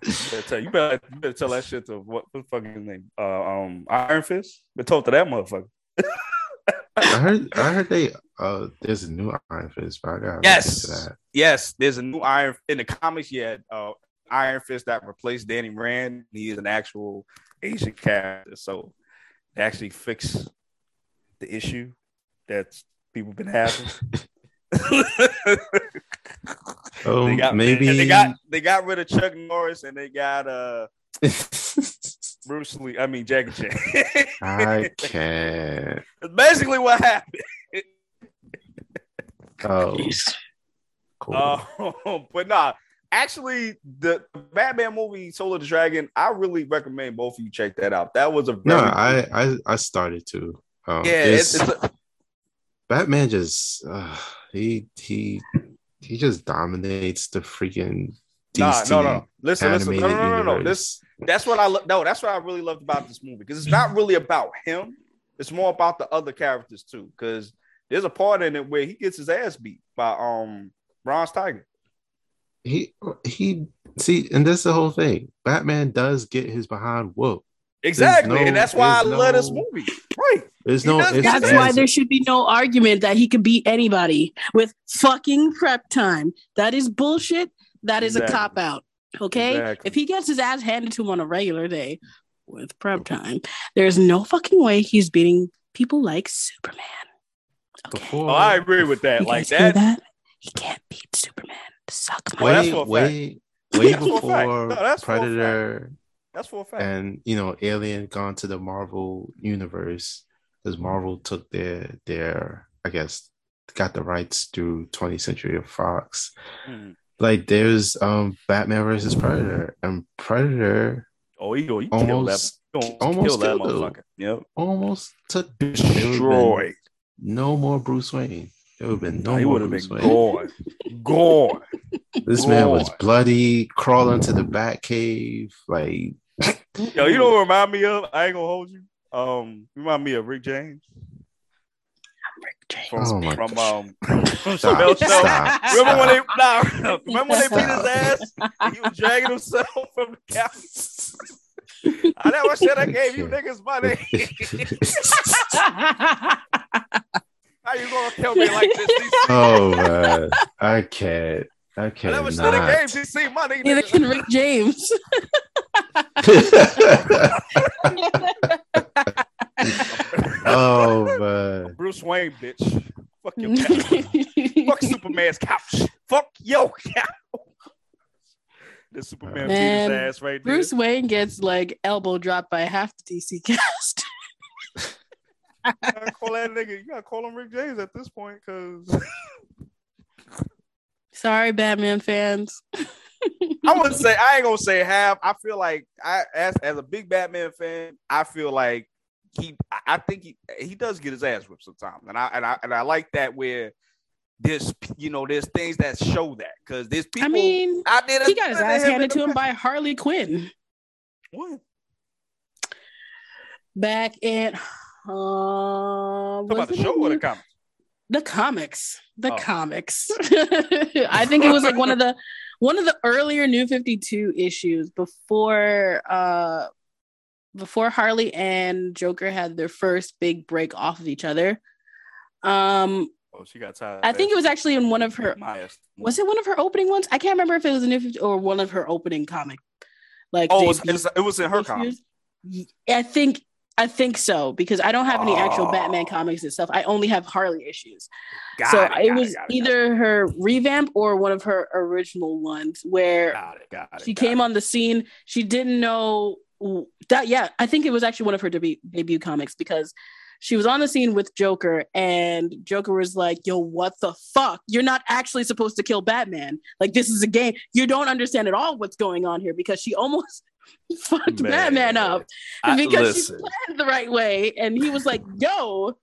You better tell, you better, you better tell that shit to what, what the fuck is his name? Uh, um, Iron Fist. Been told to that motherfucker. I heard I heard they uh there's a new Iron Fist, but I gotta Yes. that. Yes, there's a new Iron in the comics. Yeah, uh, Iron Fist that replaced Danny Rand. He is an actual Asian character, so they actually fix the issue that people been having. [LAUGHS] [LAUGHS] Oh, [LAUGHS] they got maybe they got they got rid of Chuck Norris and they got uh [LAUGHS] Bruce Lee. I mean Jackie Chan. I [LAUGHS] can't. That's basically what happened. Oh, Jeez. cool. Uh, but nah, actually, the Batman movie Soul of the Dragon, I really recommend both of you check that out. That was a very no, I, I I started to. Um, yeah, it's- it's, it's a, Batman just uh, he he he just dominates the freaking nah, no, no. Listen, listen, no, no, no, no, no. This that's what I lo- no, that's what I really loved about this movie because it's not really about him. It's more about the other characters too. Because there's a part in it where he gets his ass beat by um Bronze Tiger. he he see, and that's the whole thing. Batman does get his behind whooped. Exactly, no- and that's why I there's love this movie. Right. There's no. does ifs, get his That's why there should be no argument that he could beat anybody with fucking prep time. That is bullshit. That is Exactly. a cop out. Okay? Exactly. If he gets his ass handed to him on a regular day with prep time, there's no fucking way he's beating people like Superman. Okay. before. Oh, I agree with that. You Like guys that. that? He can't beat Superman. Suck my Well, that's way, for a fact. way, way That's for a fact. before No, that's for a fact. Predator That's for a fact. and you know Alien gone to the Marvel universe because Marvel took their their I guess got the rights through 20th Century Fox. Mhm. Like there's um Batman versus Predator and Predator Oh, he go. He killed that. almost He gonna almost kill that motherfucker. Yep. almost took there Destroyed. No more Bruce Wayne. It would have been no he more would have Bruce been Wayne. gone. gone. [LAUGHS] This man was bloody, crawling to the Batcave, like Yo, you know what remind me of? I ain't gonna hold you. Um, you remind me of Rick James Rick James. from Oh my from gosh. um [LAUGHS] from Stop, Chappelle Show. stop. Remember when they [LAUGHS] nah, remember when they beat his ass? and He was dragging himself from the couch. I never said I gave you niggas money. [LAUGHS] How you gonna kill me like this? DC? oh man, I can't. I I can't. never said I gave DC money. Neither nigga. can Rick James. [LAUGHS] oh man. Bruce Wayne, bitch. Fuck your couch. Fuck [LAUGHS] Superman's couch. Fuck yo couch. The Superman beat Man, his ass right Bruce Wayne gets like elbow dropped by half the DC [LAUGHS] cast. there. You gotta call that nigga. You gotta call him Rick James at this point, cause Sorry, Batman fans. [LAUGHS] I wouldn't say I ain't gonna say half. I feel like I as as a big Batman fan, I feel like he I- I think he he does get his ass whipped sometimes. And I and I and I like that where there's you know there's things that show that because there's people I mean, out there. he got his ass handed to him by by Harley Quinn what? back in. Uh, about the show or the in- comic? the comics the Oh. comics [LAUGHS] i think it was like one of the one of the earlier new 52 issues before uh before harley and joker had their first big break off of each other um Oh, she got tired. i think it was actually in one of her was it one of her opening ones i can't remember if it was a new 50 or one of her opening comic like Oh, it was, it was in her comic. I think I think so because I don't have any actual Oh. Batman comics itself. I only have Harley issues. Got so it, it, got was got either her revamp or one of her original ones where Got it, got it, she came it. on the scene. She didn't know that. Yeah, I think it was actually one of her debut debut comics because she was on the scene with Joker, and Joker was like, "Yo, what the fuck? You're not actually supposed to kill Batman. Like this is a game. You don't understand at all what's going on here because she [LAUGHS] almost fucked Man. Batman up because listen. she planned the right way, and he was like, "Yo."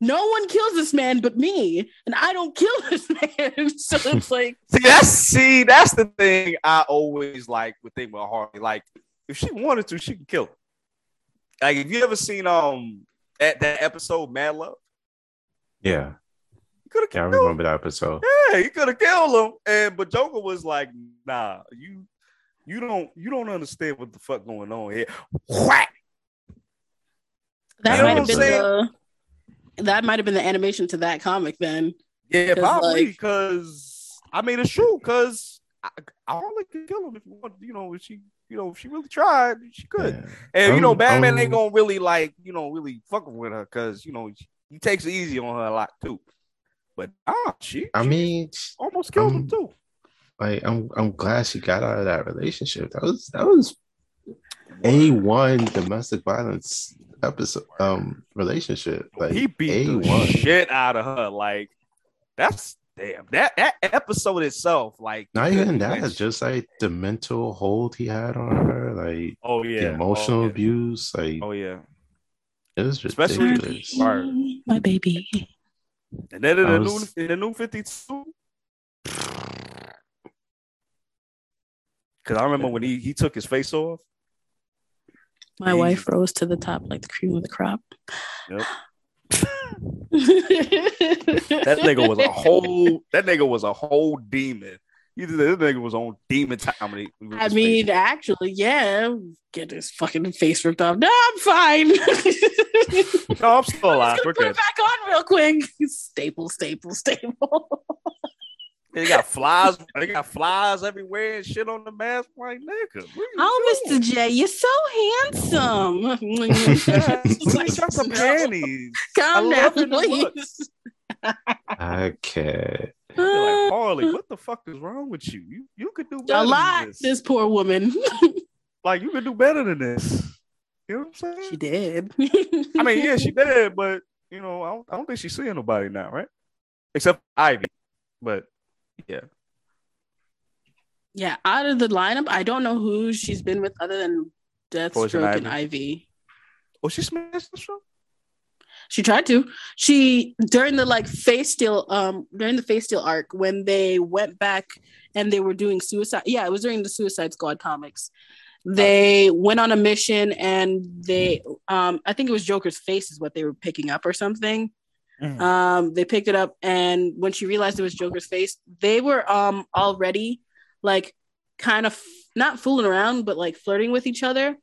No one kills this man but me, and I don't kill [LAUGHS] this man. [LAUGHS] so it's like, See, that's see, that's the thing I always like with thing with Harley. Like, if she wanted to, she could kill him. Like, if you ever seen um that, that episode Mad Love, Yeah, you could have yeah, I killed him. remember that episode. Yeah, you could have killed him. And but Joker was like, nah, you you don't you don't understand what the fuck going on here. Whack. that You know might have been I'm the that might have been the animation to that comic then. Yeah, 'Cause, probably like- because I mean it's true because I, I only could kill him if you want, you know, if she you know, if she really tried, she could. Yeah. And you know, Um, Batman ain't um, gonna really like, you know, really fucking with her because you know he takes it easy on her a lot too. But ah, she, I she mean, almost killed him um, too. Like I'm I'm glad she got out of that relationship. That was that was a one domestic violence episode um relationship. Like he beat a the shit out of her. Like that's damn that that episode itself. Like Not even that, just like the mental hold he had on her, like oh yeah, the emotional oh, yeah. abuse. Like Oh yeah, it was Especially- ridiculous. Word. My baby. and then in the was- new in the new fifty two. Cause I remember when he, he took his face off. My He- wife rose to the top like the cream of the crop. Yep. that [LAUGHS] That nigga was a whole. That nigga was a whole demon. He, this nigga was on demon time. When he, with I mean, face. actually, yeah. Get his fucking face ripped off. No, I'm fine. [LAUGHS] no, I'm still alive. Just We're gonna put good. it back on real quick. [LAUGHS] Staple, staple, staple. They got flies. They got flies everywhere and shit on the mask. Like nigga, what you Oh, doing? Mr. J, you're so handsome. [LAUGHS] Yeah, Like, [LAUGHS] Drop some panties. Calm I down, love it in the please. Okay. You're like uh, Harley, what the fuck is wrong with you? You you could do better a than lot. this. This poor woman. [LAUGHS] Like you could do better than this. You know what I'm saying? she did. I mean, yeah, she did, but you know, I don't, I don't think she's seeing nobody now, right? Except Ivy. But yeah, Yeah, out of the lineup, I don't know who she's been with other than Deathstroke and Ivy. Oh, she smashed the show. She tried to. She during the like face steal, um, during the face steal arc when they went back and they were doing suicide. Yeah, it was during the Suicide Squad comics. They went on a mission and they, um, I think it was Joker's face is what they were picking up or something. Mhm. Um, they picked it up, and when she realized it was Joker's face, they were um already like kind of not fooling around, but like flirting with each other.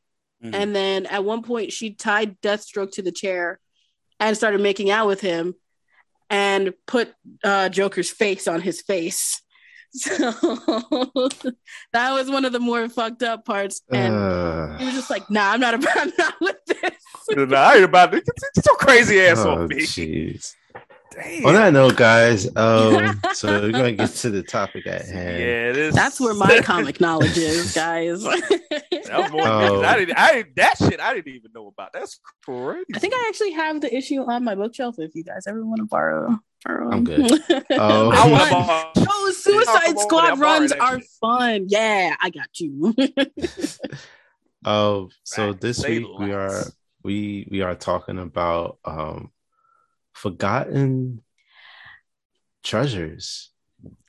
Mhm. And then at one point, she tied Deathstroke to the chair and started making out with him, and put uh, Joker's face on his face. [LAUGHS] So that was one of the more fucked up parts, and Uh, he was just like, "Nah, I'm not. About, [LAUGHS] I'm not with this." Nah, I ain't about it. Get your crazy ass oh, off me. jeez. Damn. On that note, guys, um, [LAUGHS] so we're gonna get to the topic at hand. yeah, this, That's where my comic knowledge is, guys. [LAUGHS] That was more Oh. I didn't. I didn't. That shit. I didn't even know about. That's crazy. I think I actually have the issue on my bookshelf. If you guys ever want to borrow, borrow. I'm good. [LAUGHS] Oh. I want to. Those Suicide Squad runs are shit. fun. Yeah, I got you. Oh, so Right, this say week we are less. We we are talking about um forgotten treasures.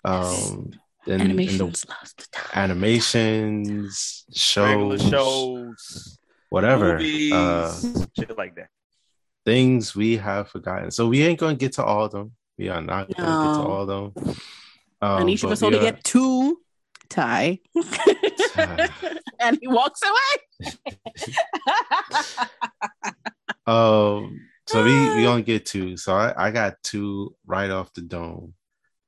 Um, in, in the Animations lost the time. animations, Regular shows, shows, whatever movies, uh, shit like that. things we have forgotten. So we ain't gonna get to all of them. We are not gonna get to all of them. Um, and each of but us only are- get two. Ty. [LAUGHS] and he walks away. [LAUGHS] Um, so we we only get two. So I, I got two right off the dome.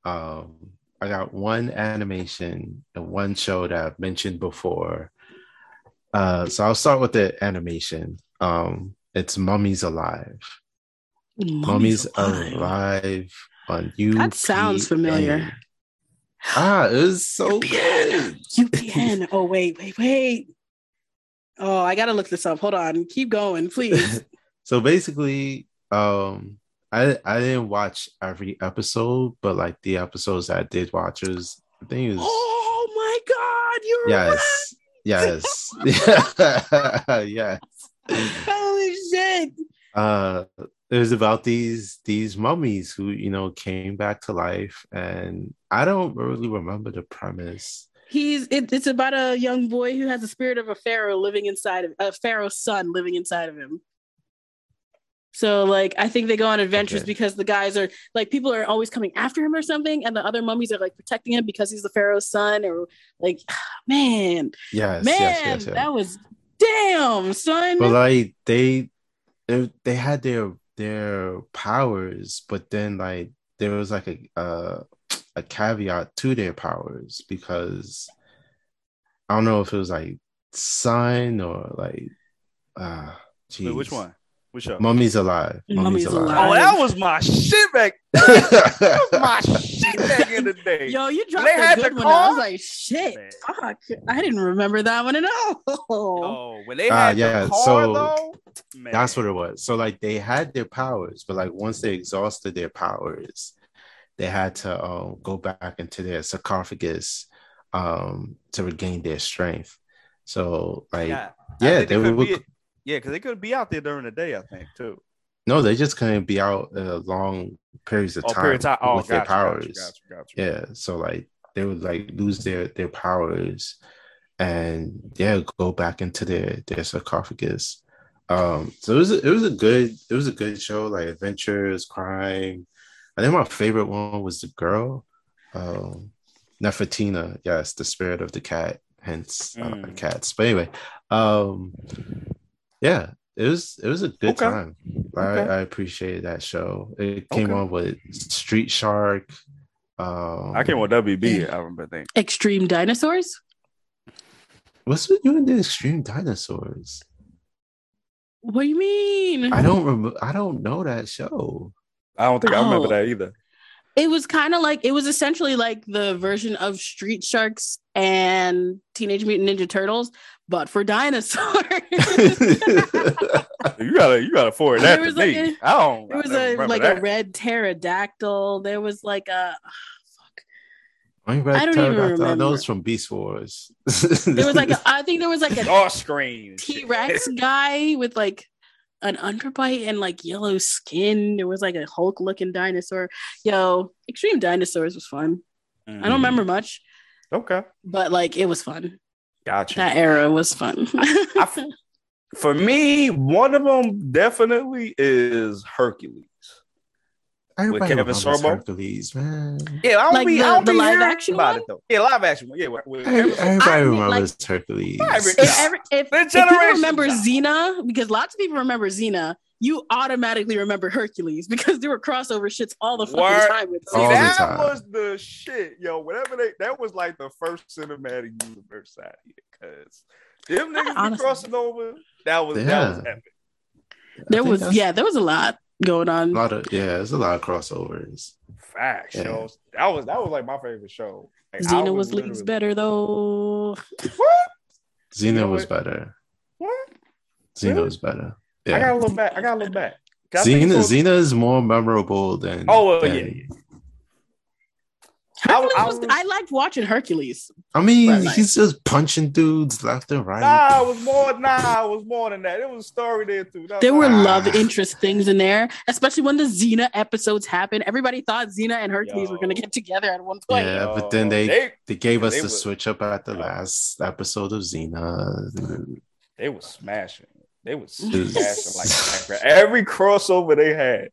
Um, I got one animation and one show that I've mentioned before. Uh, so I'll start with the animation. Um, it's Mummies Alive. Mummies, Alive. on you. That sounds familiar. Ah, it was so good. UPN. Oh wait, wait, wait. Oh, I gotta look this up. Hold on. Keep going, please. [LAUGHS] so basically, um, I I didn't watch every episode, but like the episodes that I did watch was I think it was oh my god, you're yes, yes, yes. right. [LAUGHS] [LAUGHS] Holy shit. Uh, it was about these these mummies who you know came back to life, and I don't really remember the premise. He's it, it's about a young boy who has the spirit of a pharaoh living inside of a pharaoh's son living inside of him. So like I think they go on adventures Okay. because the guys are like people are always coming after him or something, and the other mummies are like protecting him because he's the pharaoh's son, or like [SIGHS] man, Yes, man, yes, yes, yes. that was damn son. but like they they, they had their their powers but then like there was like a uh, a caveat to their powers because i don't know if it was like sun or like uh Wait, which one? Which show? mummy's alive Mummy's Oh, Alive. that was my shit back. [LAUGHS] That was my shit back in the day. Yo, you dropped they a had good the one. I was like, shit, Man. fuck. I didn't remember that one at all. Oh, when they Ah, had yeah, the car so though, man. That's what it was. So like they had their powers, but like once they exhausted their powers, they had to um, go back into their sarcophagus um, to regain their strength. So like Yeah, yeah, I they could would. be- yeah, because they could be out there during the day. I think too. No, they just couldn't be out uh, long periods of Oh, time, period time. Oh, with gotcha, their powers. Gotcha, gotcha. Yeah, so like they would like lose their their powers, and yeah, go back into their their sarcophagus. Um, so it was a, it was a good it was a good show, like adventures, crime. I think my favorite one was the girl, um, Nefertina. Yes, the spirit of the cat, hence uh, Mm. cats. But anyway, um, yeah, it was it was a good Okay. time. I, Okay. I appreciated that show. It came Okay. on with Street Shark. Um, I came with WB. I remember. I think. Extreme dinosaurs? What's with you and the extreme dinosaurs? What do you mean? I don't remember. I don't know that show. I don't think I remember Oh. that either. It was kind of like it was essentially like the version of Street Sharks and Teenage Mutant Ninja Turtles, but for dinosaurs. [LAUGHS] You gotta, you gotta forward There that to like me. a- I don't. there was a like that. a red pterodactyl. There was like a ah, I, read I don't even Pterodactyl. I know remember. it's from Beast Wars. there was like a, [LAUGHS] I think there was like a Starscream. T Rex guy with like an underbite and like yellow skin. There was like a Hulk looking dinosaur. Yo, Extreme Dinosaurs was fun. I Mm-hmm. don't remember much, Okay, but like it was fun. gotcha. That era was fun. f- [LAUGHS] For me, one of them definitely is Hercules. Everybody Kevin remembers Sorbo? Hercules, man. Yeah, I don't Like be, the- I don't the be live hearing action about one? it though. Yeah, live action. Yeah, with, with Every- Kevin Sorbo. Everybody I mean, remembers Hercules. Every- if, every, if, if people remember guy. Xena, because lots of people remember Xena, you automatically remember Hercules [LAUGHS] because there were crossover shits all the fucking Word. time with See, All the that time. was the shit, yo. Whatever they, that was like the first cinematic universe out here, cause them niggas be crossing over. That was that was epic. There was yeah, there was a lot going on. a lot of yeah. There's a lot of crossovers. Facts, Yeah. yo. That was that was like my favorite show. Like, I Xena was leagues literally- better though. What? Xena know was what? better. What? Xena Really? was better. I gotta look back. I gotta look back. I think Xena, Xena is more memorable than. Oh well, than- yeah, yeah. Hercules I was, was- I liked watching Hercules. I mean, Right. he's just punching dudes left and right. Nah, it was more. Nah, it was more than that. It was a story there too. That- There were Ah. love interest things in there, especially when the Xena episodes happened. Everybody thought Xena and Hercules were going to get together at one point. Yeah, Yo, but then they they they gave us they the was- switch up at the Yeah. last episode of Xena. they was smashing. They was [LAUGHS] smashing like every crossover they had.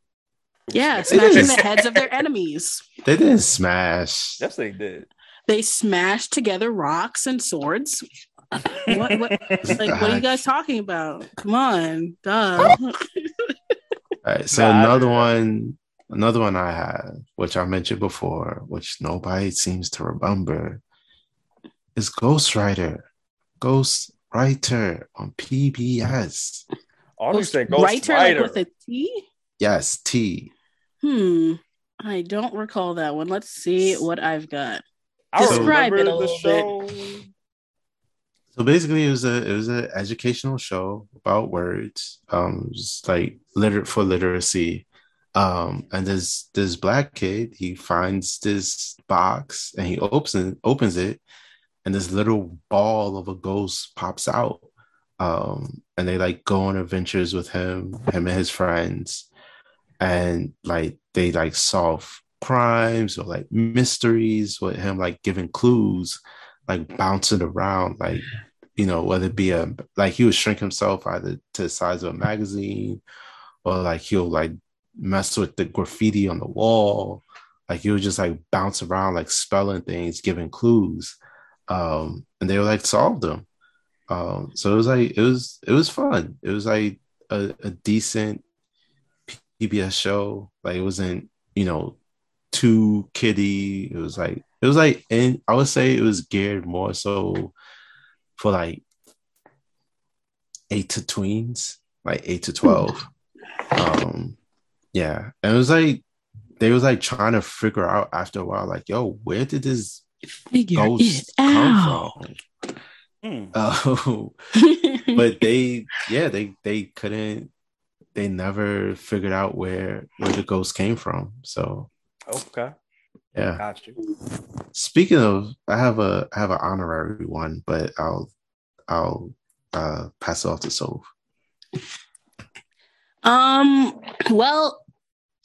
It was Yeah, smashing. smashing the heads of their enemies. They didn't smash. Yes, they did. They smashed together rocks and swords. What, what, [LAUGHS] like, what are you guys talking about? Come on, duh. [LAUGHS] All right, so Nah, another one, another one I have, which I mentioned before, which nobody seems to remember, is Ghost Rider. Ghost Writer on PBS. All you say, Ghost Writer, Rider. like with a T. Yes, T. Hmm. I don't recall that one. Let's see what I've got. I Describe it a the little bit. So basically, it was a it was an educational show about words, um, just like liter for literacy. Um, and this this black kid, he finds this box and he opens it, opens it, and this little ball of a ghost pops out. Um, and they like go on adventures with him, him and his friends, and like they like solve crimes or like mysteries with him like giving clues like bouncing around, like you know, whether it be a like he would shrink himself either to the size of a magazine, or like he'll like mess with the graffiti on the wall, like he would just like bounce around, like spelling things, giving clues, um, and they would like solve them. Um, so it was like it was it was fun. It was like a, a decent PBS show. Like it wasn't you know too kiddie. It was like it was like and I would say it was geared more so for like eight to tweens, like eight to twelve. Um yeah. And it was like they was like trying to figure out after a while, like, yo, where did this Figure ghost it come out. from? Hmm. [LAUGHS] Oh, [LAUGHS] but they yeah, they they couldn't they never figured out where where the ghost came from. So Okay, yeah. got you. Speaking of, I have a I have an honorary one, but I'll I'll uh pass it off to Soph. Um, well,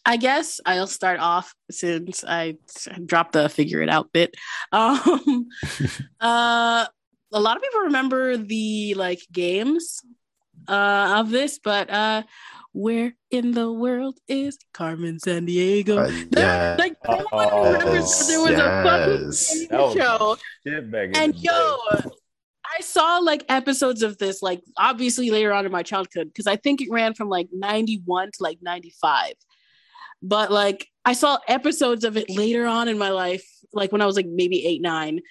I guess I'll start off since I dropped the figure it out bit. Um, [LAUGHS] uh, a lot of people remember the like games uh of this, but uh, where in the world is Carmen Sandiego? Uh, [LAUGHS] yeah, Like, no one remembers that there was a fucking yes. Show. Shit And the yo. I saw like episodes of this, like obviously later on in my childhood, because I think it ran from like 91 to like 95. But like I saw episodes of it later on in my life, like when I was like maybe eight, nine.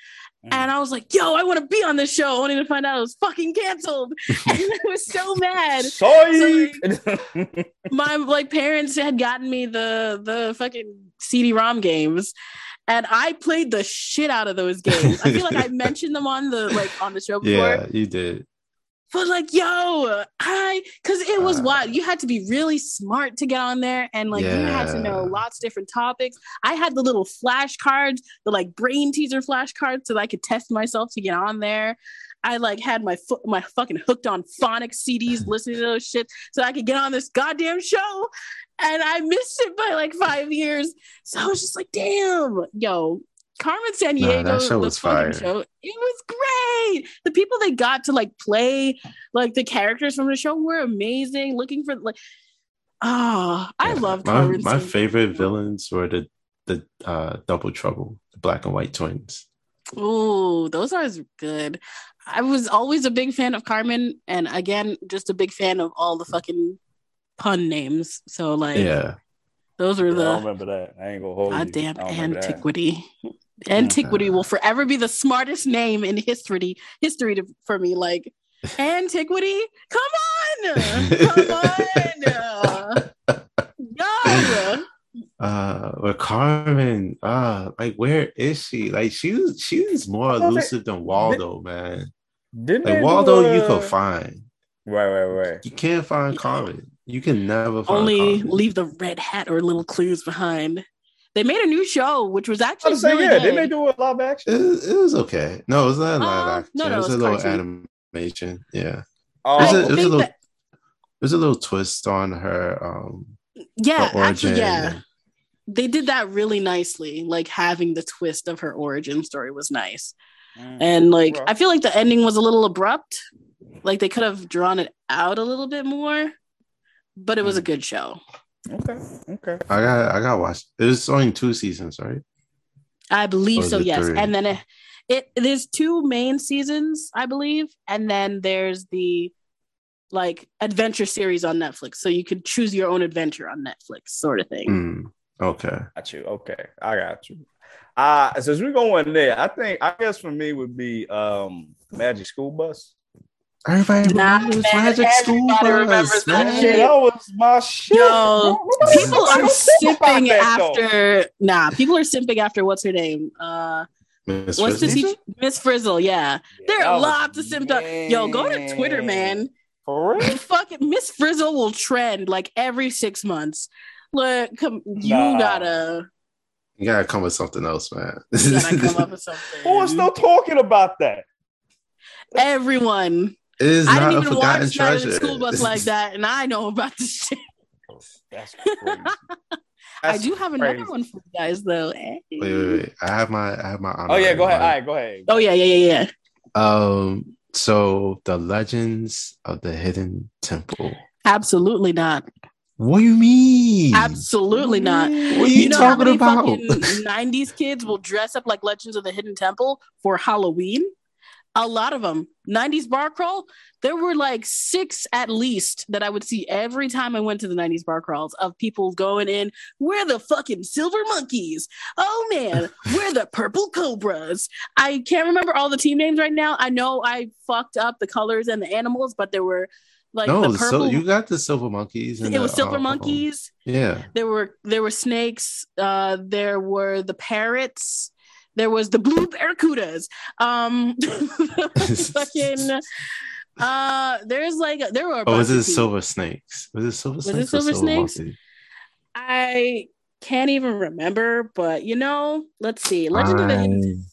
Mm. And I was like, yo, I want to be on this show, only to find out it was fucking canceled. [LAUGHS] and I was so mad. Sorry. [LAUGHS] My like parents had gotten me the the fucking CD-ROM games. And I played the shit out of those games. I feel like I [LAUGHS] mentioned them on the like on the show before. yeah, you did. But like, yo, I because it was Uh, wild. You had to be really smart to get on there, and like you had to know lots of different topics. I had the little flashcards, the like brain teaser flashcards, so that I could test myself to get on there. I like had my foot, my fucking hooked on phonics CDs, [LAUGHS] listening to those shit, so I could get on this goddamn show. And I missed it by like five years, so I was just like, damn, yo. Carmen Sandiego, that the was fucking fire. show, it was great. The people they got to like play like the characters from the show were amazing. Looking for like, oh, I Yeah. love my Carmen. my San favorite Diego. villains were the the uh double trouble, the black and white twins. Oh, those are good. I was always a big fan of Carmen, and again, just a big fan of all the fucking pun names. So like, Yeah. those are I don't the remember that. I ain't gonna hold you. goddamn I don't that. antiquity. Antiquity will forever be the smartest name in history. History to, for me, like antiquity. Come on, come on, [LAUGHS] no. Uh with Carmen, uh, like where is she? Like she was she was more I thought they- elusive than Waldo, man. Didn't Like Waldo, do you a- could find. Right, right, right. You can't find Carmen. You can never find Only Carmen. leave the red hat or little clues behind. They made a new show, which was I actually was saying, really yeah, good. didn't they do a live action? It, it was okay. No, it was not live Uh, action. no, no, it was it a little cartoon. animation. Yeah, Oh, it was a, I it was a little. that- There's a little twist on her. Um, yeah, her actually, origin. yeah, they did that really nicely. Like having the twist of her origin story was nice, Mm. and like Right. I feel like the ending was a little abrupt. Like they could have drawn it out a little bit more, but it was a good show. Okay, okay. I got I got watched. It was only two seasons, right? I believe so. Yes, three? and then it, it there's two main seasons, I believe, and then there's the like adventure series on Netflix, so you could choose your own adventure on Netflix, sort of thing. Mm, okay. Got you. Okay, I got you. Uh since we're going there, I think I guess for me would be um Magic School Bus. Everybody Nah, remembers man, Magic School Bus, remembers that man. shit. That was my shit. Yo. People are Nobody simping that, though. after nah. People are simping after what's her name? Uh, Miss what's the Frizzle? teacher? Miss Frizzle. Yeah, there that are was- lots of simp. Yo, go to Twitter, man. For real? Fucking Miss Frizzle will trend like every six months. Look, come, you Nah. gotta, You gotta come with something else, man. [LAUGHS] you gotta come up with something. Who is still talking about that? Everyone. It is I not didn't even forgotten watch Night of treasure. the School Bus like that, and I know about this shit. That's crazy. [LAUGHS] I do have another crazy. one for you guys, though. Hey. Wait, wait, wait. I have my I have my Oh yeah, go ahead. All honorary go ahead. Oh yeah, yeah, yeah, yeah. Um, so the legends of the hidden temple. Absolutely not. What do you mean? Absolutely not. What are you, You know how talking many about? fucking '90s kids will dress up like Legends of the Hidden Temple for Halloween? A lot of them. '90s bar crawl. There were like six at least that I would see every time I went to the '90s bar crawls of people going in. We're the fucking silver monkeys. Oh man, [LAUGHS] we're the purple cobras. I can't remember all the team names right now. I know I fucked up the colors and the animals, but there were like no, the so purple. you got the silver monkeys. And it the, was silver um, monkeys Yeah. there were there were snakes uh there were the parrots there was the blue barracudas um [LAUGHS] fucking uh there's like there were a Oh, was it silver snakes? Was it silver snakes? Was it silver snakes? monkey? i can't even remember but you know let's see legend of the hidden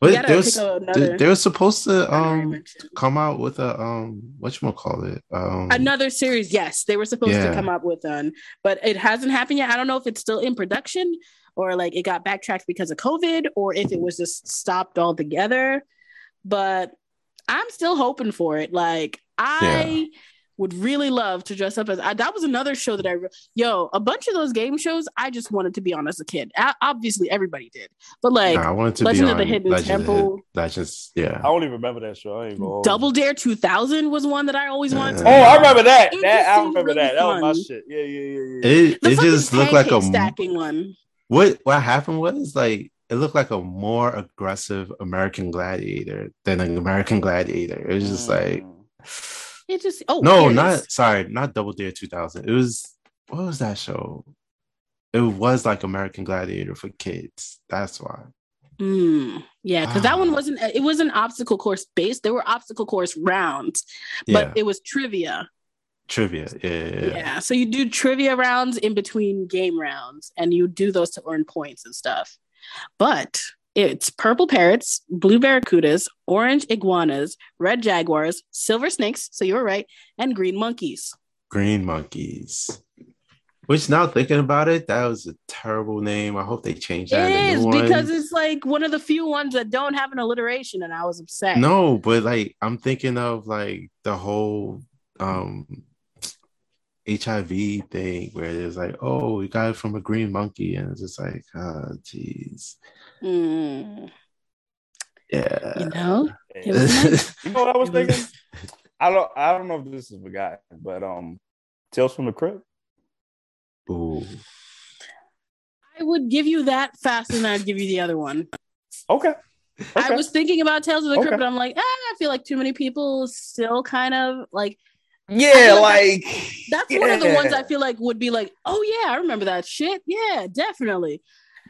But they was another- they, were supposed to um come out with a um what you call it um another series yes they were supposed to come up with one but it hasn't happened yet i don't know if it's still in production or like it got backtracked because of covid or if it was just stopped altogether but i'm still hoping for it like i would really love to dress up as I, that was another show that i yo a bunch of those game shows i just wanted to be on as a kid A- obviously everybody did but like nah, I wanted to Legend be of the Hidden Legend Temple. That's just yeah I don't even remember that show. I ain't gonna hold you. double dare 2000 was one that i always wanted to Oh, I remember that. It That I remember really that. That was my shit. Yeah, yeah, yeah, yeah. it the it just looked like a stacking one what what happened was like it looked like a more aggressive American gladiator than an American gladiator it was just like Mm. It just oh no not is. sorry not double dare 2000 it was what was that show it was like american gladiator for kids that's why Mm, yeah, because that one Ah. wasn't. It was an obstacle course based. There were obstacle course rounds, yeah but it was trivia. Trivia yeah, yeah, Yeah. so you do trivia rounds in between game rounds, and you do those to earn points and stuff. But it's purple parrots, blue barracudas, orange iguanas, red jaguars, silver snakes. So you were right, and green monkeys. green monkeys which now thinking about it that was a terrible name i hope they change that It is because it's like one of the few ones that don't have an alliteration, and I was upset. no but like i'm thinking of like the whole um hiv thing where it's like oh we got it from a green monkey and it's just like oh jeez Mm, yeah you know, was [LAUGHS] nice. You know what I was [LAUGHS] It was- thinking? I don't. I don't know if this is forgotten, but um, Tales from the Crypt. Ooh. I would give you that faster than I'd give you the other one. Okay. I was thinking about Tales of the Crypt, Okay. but I'm like, ah, I feel like too many people still kind of like Yeah, feel like that's one of the ones. I feel like would be like, oh yeah, I remember that shit. Yeah, definitely.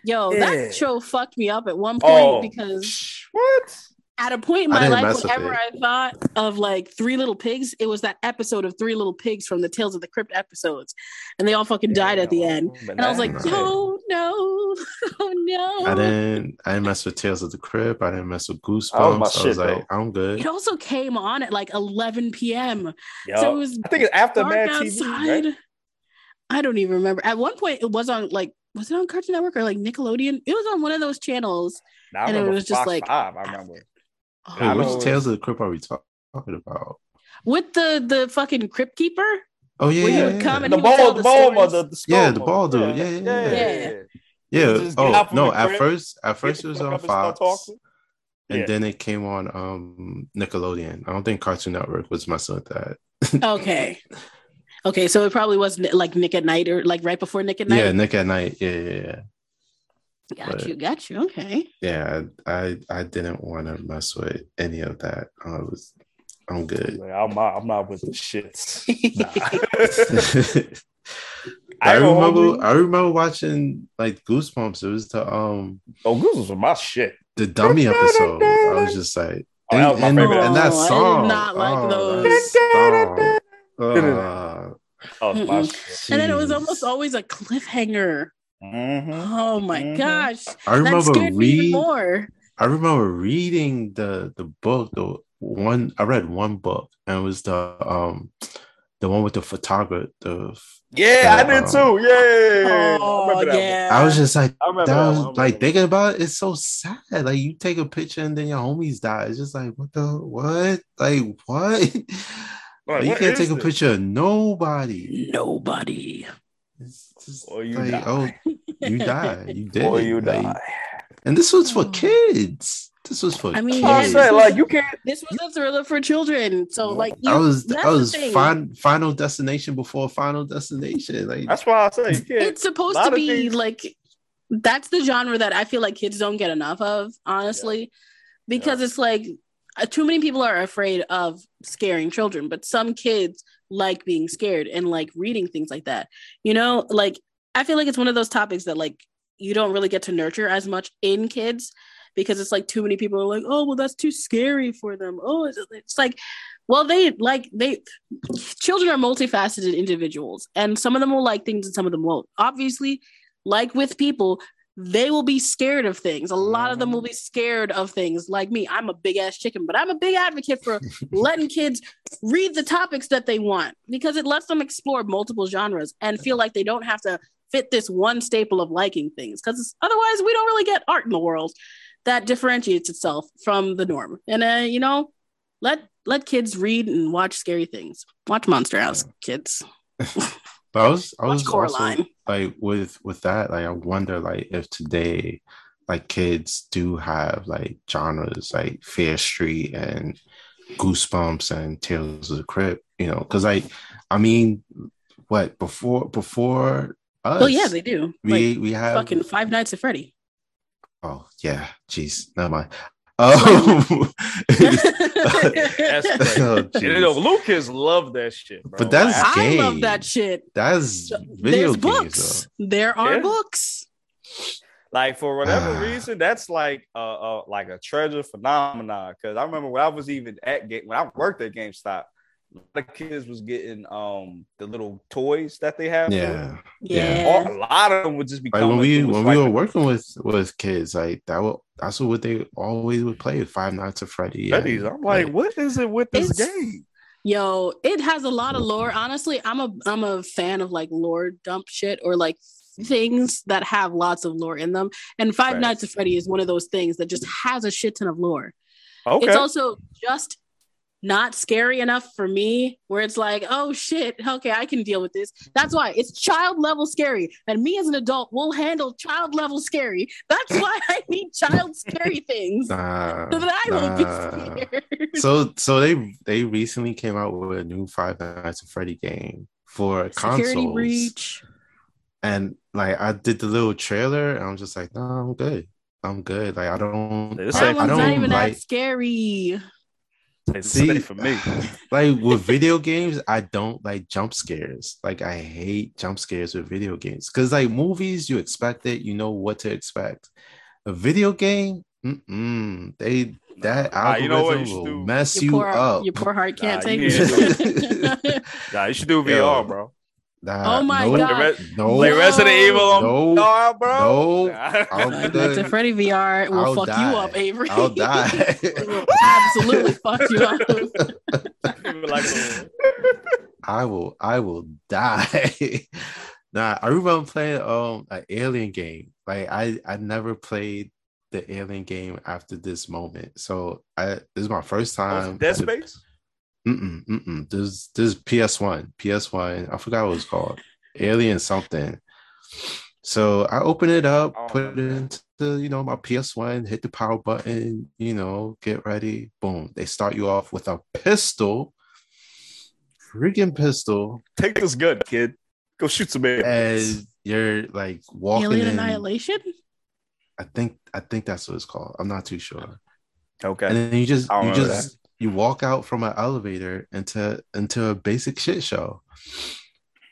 Yo, Yeah. that show fucked me up at one oh, point Oh. because What? at a point in my life, mess whenever. I thought of like Three Little Pigs, it was that episode of Three Little Pigs from the Tales of the Crypt episodes, and they all fucking died at the end. And I was like, Nice. Oh, no, no, [LAUGHS] oh no. I didn't. I didn't mess with Tales of the Crypt. I didn't mess with oh, Goosebumps. That was my I was shit, like, though. I'm good. It also came on at like 11 p.m. Yo, So it was I think it's after dark Mad TV. outside. Right? I don't even remember. At one point, it was on like was it on Cartoon Network or like Nickelodeon? It was on one of those channels. Nah, I And it remember was just Fox like- Five. I ah, remember. Oh, Wait, I which Tales of the Crypt are we talk- talking about? with the the fucking Crypt Keeper. Oh yeah, Where you yeah, would yeah. come and The he would tell ball, the the ball, stories. the, the Yeah, skull the ball. ball dude. Yeah, yeah, yeah. Yeah. Just get Oh no! At crib, first, at first it was on up and Fox, and Yeah. then it came on um Nickelodeon. I don't think Cartoon Network was messing with that. [LAUGHS] Okay. Okay, so it probably was Ni- like Nick at Night or like right before Nick at Night. Yeah, Nick at Night. Yeah, yeah, yeah. got but- you, got you. Okay. Yeah, I I, I didn't want to mess with any of that. I was, I'm good. Like, I'm not, I'm not with the shits. [LAUGHS] [LAUGHS] I, ain't remember. I remember watching like Goosebumps. It was the um Oh, Goose was my shit. the dummy episode. I was just like Oh, that was my and, favorite and that episode. I did song. not like oh, those. Oh. And then it was almost always a cliffhanger. Mhm. Oh my Mhm. gosh. I remember scared me even read, more. I remember reading the the book, the one I read one book, and it was the um the one with the photographer. The Yeah, I Uh, did too. Yeah. Oh I remember that yeah. I was just like. I remember that that was. I like thinking about it, it's so sad. Like you take a picture and then your homies die. It's just like what the what? Like [LAUGHS] what? Like, you what can't is take a picture of nobody. Nobody. It's just Or you like, die. oh, you die. You did. [LAUGHS] Or you Like, die. And this was for kids. This was for I mean, That's what I'm saying. Like, you can't. This was a thriller for children. So like you, I was that's I was fin- final destination before final destination. Like That's why I say you can't. it's supposed to be things- like that's the genre that I feel like kids don't get enough of, honestly, because it's like uh, too many people are afraid of scaring children, but some kids like being scared and like reading things like that. You know, like I feel like it's one of those topics that like you don't really get to nurture as much in kids because it's like too many people are like, oh, well, that's too scary for them. Oh, it's, it's like, well, they like they children are multifaceted individuals, and some of them will like things and some of them won't. Obviously, like with people, they will be scared of things. A lot of them will mm-hmm. be scared of things. Like me, I'm a big ass chicken, but I'm a big advocate for [LAUGHS] letting kids read the topics that they want because it lets them explore multiple genres and feel like they don't have to fit this one staple of liking things because otherwise we don't really get art in the world that differentiates itself from the norm. And uh, you know let let kids read and watch scary things. Watch monster house kids. [LAUGHS] But I was I was also like with with that like I wonder like if today like kids do have like genres like Fear Street and Goosebumps and Tales of the Crypt, you know, because like I mean, what before before us? oh yeah they do. we like we have fucking five nights at freddy oh yeah, jeez, never mind. Um, [LAUGHS] That's crazy. oh, And, you know, jeez. little kids love that shit, bro. But that's- Like, i love that shit That's So, video there's games books there are Yeah. books like for whatever [SIGHS] reason, that's like a, uh like a treasure phenomenon. Because I remember when I was even at game when I worked at GameStop, the kids was getting um the little toys that they have. though. for. Yeah. yeah, All- a lot of them would just be like when we when with, we were working with with kids like that wa- that's what they always would play with Five Nights at Freddy Freddy's. and, I'm like, what is it with this It's- game? Yo, it has a lot of lore. Honestly, I'm a I'm a fan of like lore dump shit or like things that have lots of lore in them. And Five Right. Nights at Freddy is one of those things that just has a shit ton of lore. Okay. It's also just not scary enough for me where it's like, oh shit, okay, I can deal with this. That's why it's child level scary. And me as an adult will handle child level scary. That's [LAUGHS] why I need child scary things. Nah, So that I will nah. be scared. so so they they recently came out with a new Five Nights at Freddy game for Security consoles, breach. and like I did the little trailer, and I'm just like, no, I'm good, I'm good. Like I don't, This I, That I don't not even like that scary. It's see safe for me. [SIGHS] like with video games, I don't like jump scares. Like I hate jump scares with video games because like movies, you expect it, you know what to expect. A video game, mm-mm, they that Nah, you know what algorithm you will do? mess Your you poor, up. your poor heart can't Nah, take you [LAUGHS] it. Nah, you should do VR, Yo. bro. Nah, Oh my no, God. No, Like Resident Evil on No. VR, bro. No. Nah. I'm good. Nights Freddy VR will I'll fuck die. you up, Avery. I'll [LAUGHS] die. absolutely fuck you up. People like, oh, I will I will die. [LAUGHS] nah, I remember playing um an alien game. Like I I never played the alien game after this moment. So I this is my first time. Dead Space. Mm-mm, mm-mm. This this PS1. PS1. I forgot what it was called. Alien something. So I open it up, Oh, put it man. into you know my PS1, hit the power button, you know, get ready. Boom. They start you off with a pistol, freaking pistol, Take this gun, kid. Go shoot some aliens. and you're like walking Alien in. Annihilation? I think I think that's what it's called. I'm not too sure. Okay. And then you just you remember just you walk out from an elevator into into a basic shit show.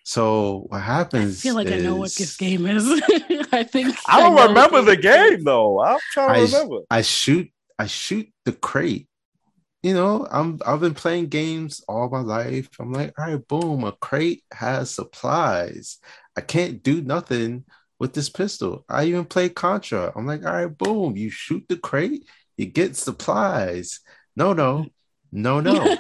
So what happens? I feel like I know what this game is. [LAUGHS] I think I don't know remember the this is. game though. I'm trying to I- remember. I shoot I shoot the crate. You know, I'm I've been playing games all my life. I'm like, all right, boom, a crate has supplies. I can't do nothing with this pistol. I even play Contra. I'm like, all right, boom, you shoot the crate, you get supplies. No, no, no, [LAUGHS] no.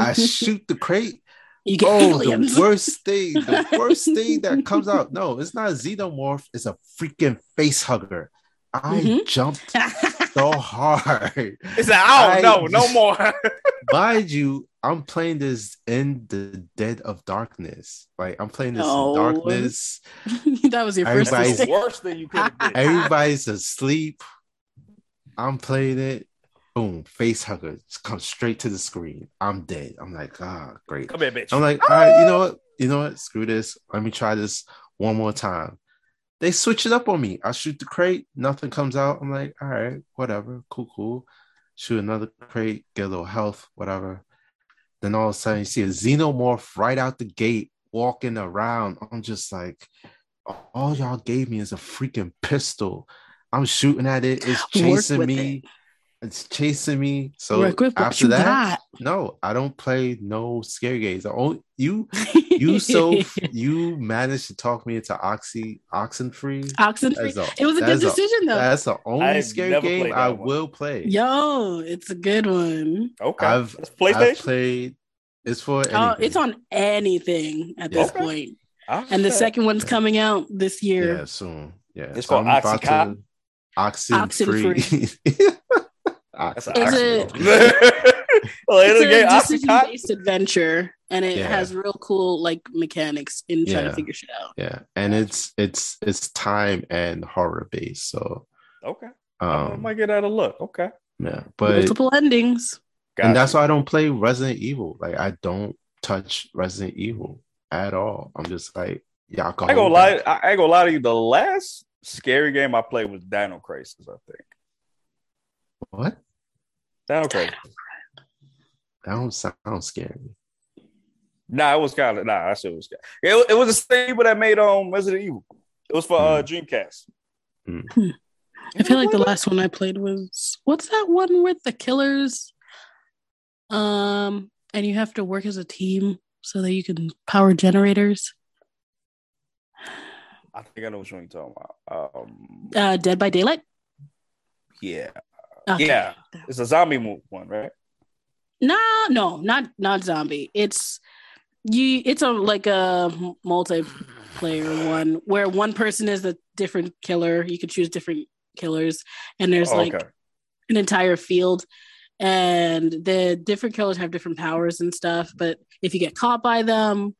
I shoot the crate. you get Oh, aliens. the worst thing, the worst thing that [LAUGHS] comes out. No, it's not a xenomorph, it's a freaking face hugger. I Mhm. jumped [LAUGHS] so hard. It's like, I don't I- know, no more. Mind you, I'm playing this in the dead of darkness. Like I'm playing this No. in darkness. that was your first Everybody's- That's the worst thing you could. Everybody's asleep. I'm playing it. Boom, face hugger. Just come straight to the screen. I'm dead. I'm like, ah, great. Come here, bitch. I'm like, all right, you know what? You know what? Screw this. Let me try this one more time. They switch it up on me. I shoot the crate, nothing comes out. I'm like, all right, whatever, cool, cool. Shoot another crate, get a little health, whatever. Then all of a sudden, you see a xenomorph right out the gate walking around. I'm just like, all y'all gave me is a freaking pistol. I'm shooting at it. It's chasing with me. It's chasing me. So Work with after you that, no, I don't play no scary games. The only you [LAUGHS] you so you managed to talk me into Oxy Oxen Free. Oxen free. A- It was a good that's a- decision though. That's the only I've scary game I one. will play. Yo, it's a good one. okay. I've That's I've played. It's for Oh, it's on anything at this Okay. point. Ah, And the second one's coming out this year. yeah soon. Yeah, It's So called I'm about Oxycontin? to- Oxen, Oxen free. [LAUGHS] That's an Is accident. it- well, It's it's a game. a Oxycontin? decision-based adventure, and it Yeah. has real cool like mechanics in trying Yeah. to figure shit out. yeah, and it's it's it's time and horror based. So Okay. I um might get that a look. Okay. yeah, but Multiple endings. and that's why I don't play Resident Evil. Like I don't touch Resident Evil at all. I'm just like y'all go I ain't lie. back. I ain't gonna lie to you. The last scary game I played was Dino Crisis. I think What? Dino Crisis. That don't sound scary. Nah, it was kind of nah. I shit was. It, was- it was the same people that made um Resident Evil. It was for uh, Dreamcast. Mm. I feel like the last one I played was what's that one with the killers? Um, and you have to work as a team so that you can power generators. I think I know which one you're talking about. Um, Uh, Dead by Daylight. yeah, Okay. yeah. It's a zombie one, right? No, no, not not zombie. It's you. It's a like a multiplayer one where one person is a different killer. You can choose different killers, and there's Oh, like okay. an entire field, and the different killers have different powers and stuff. But if you get caught by them,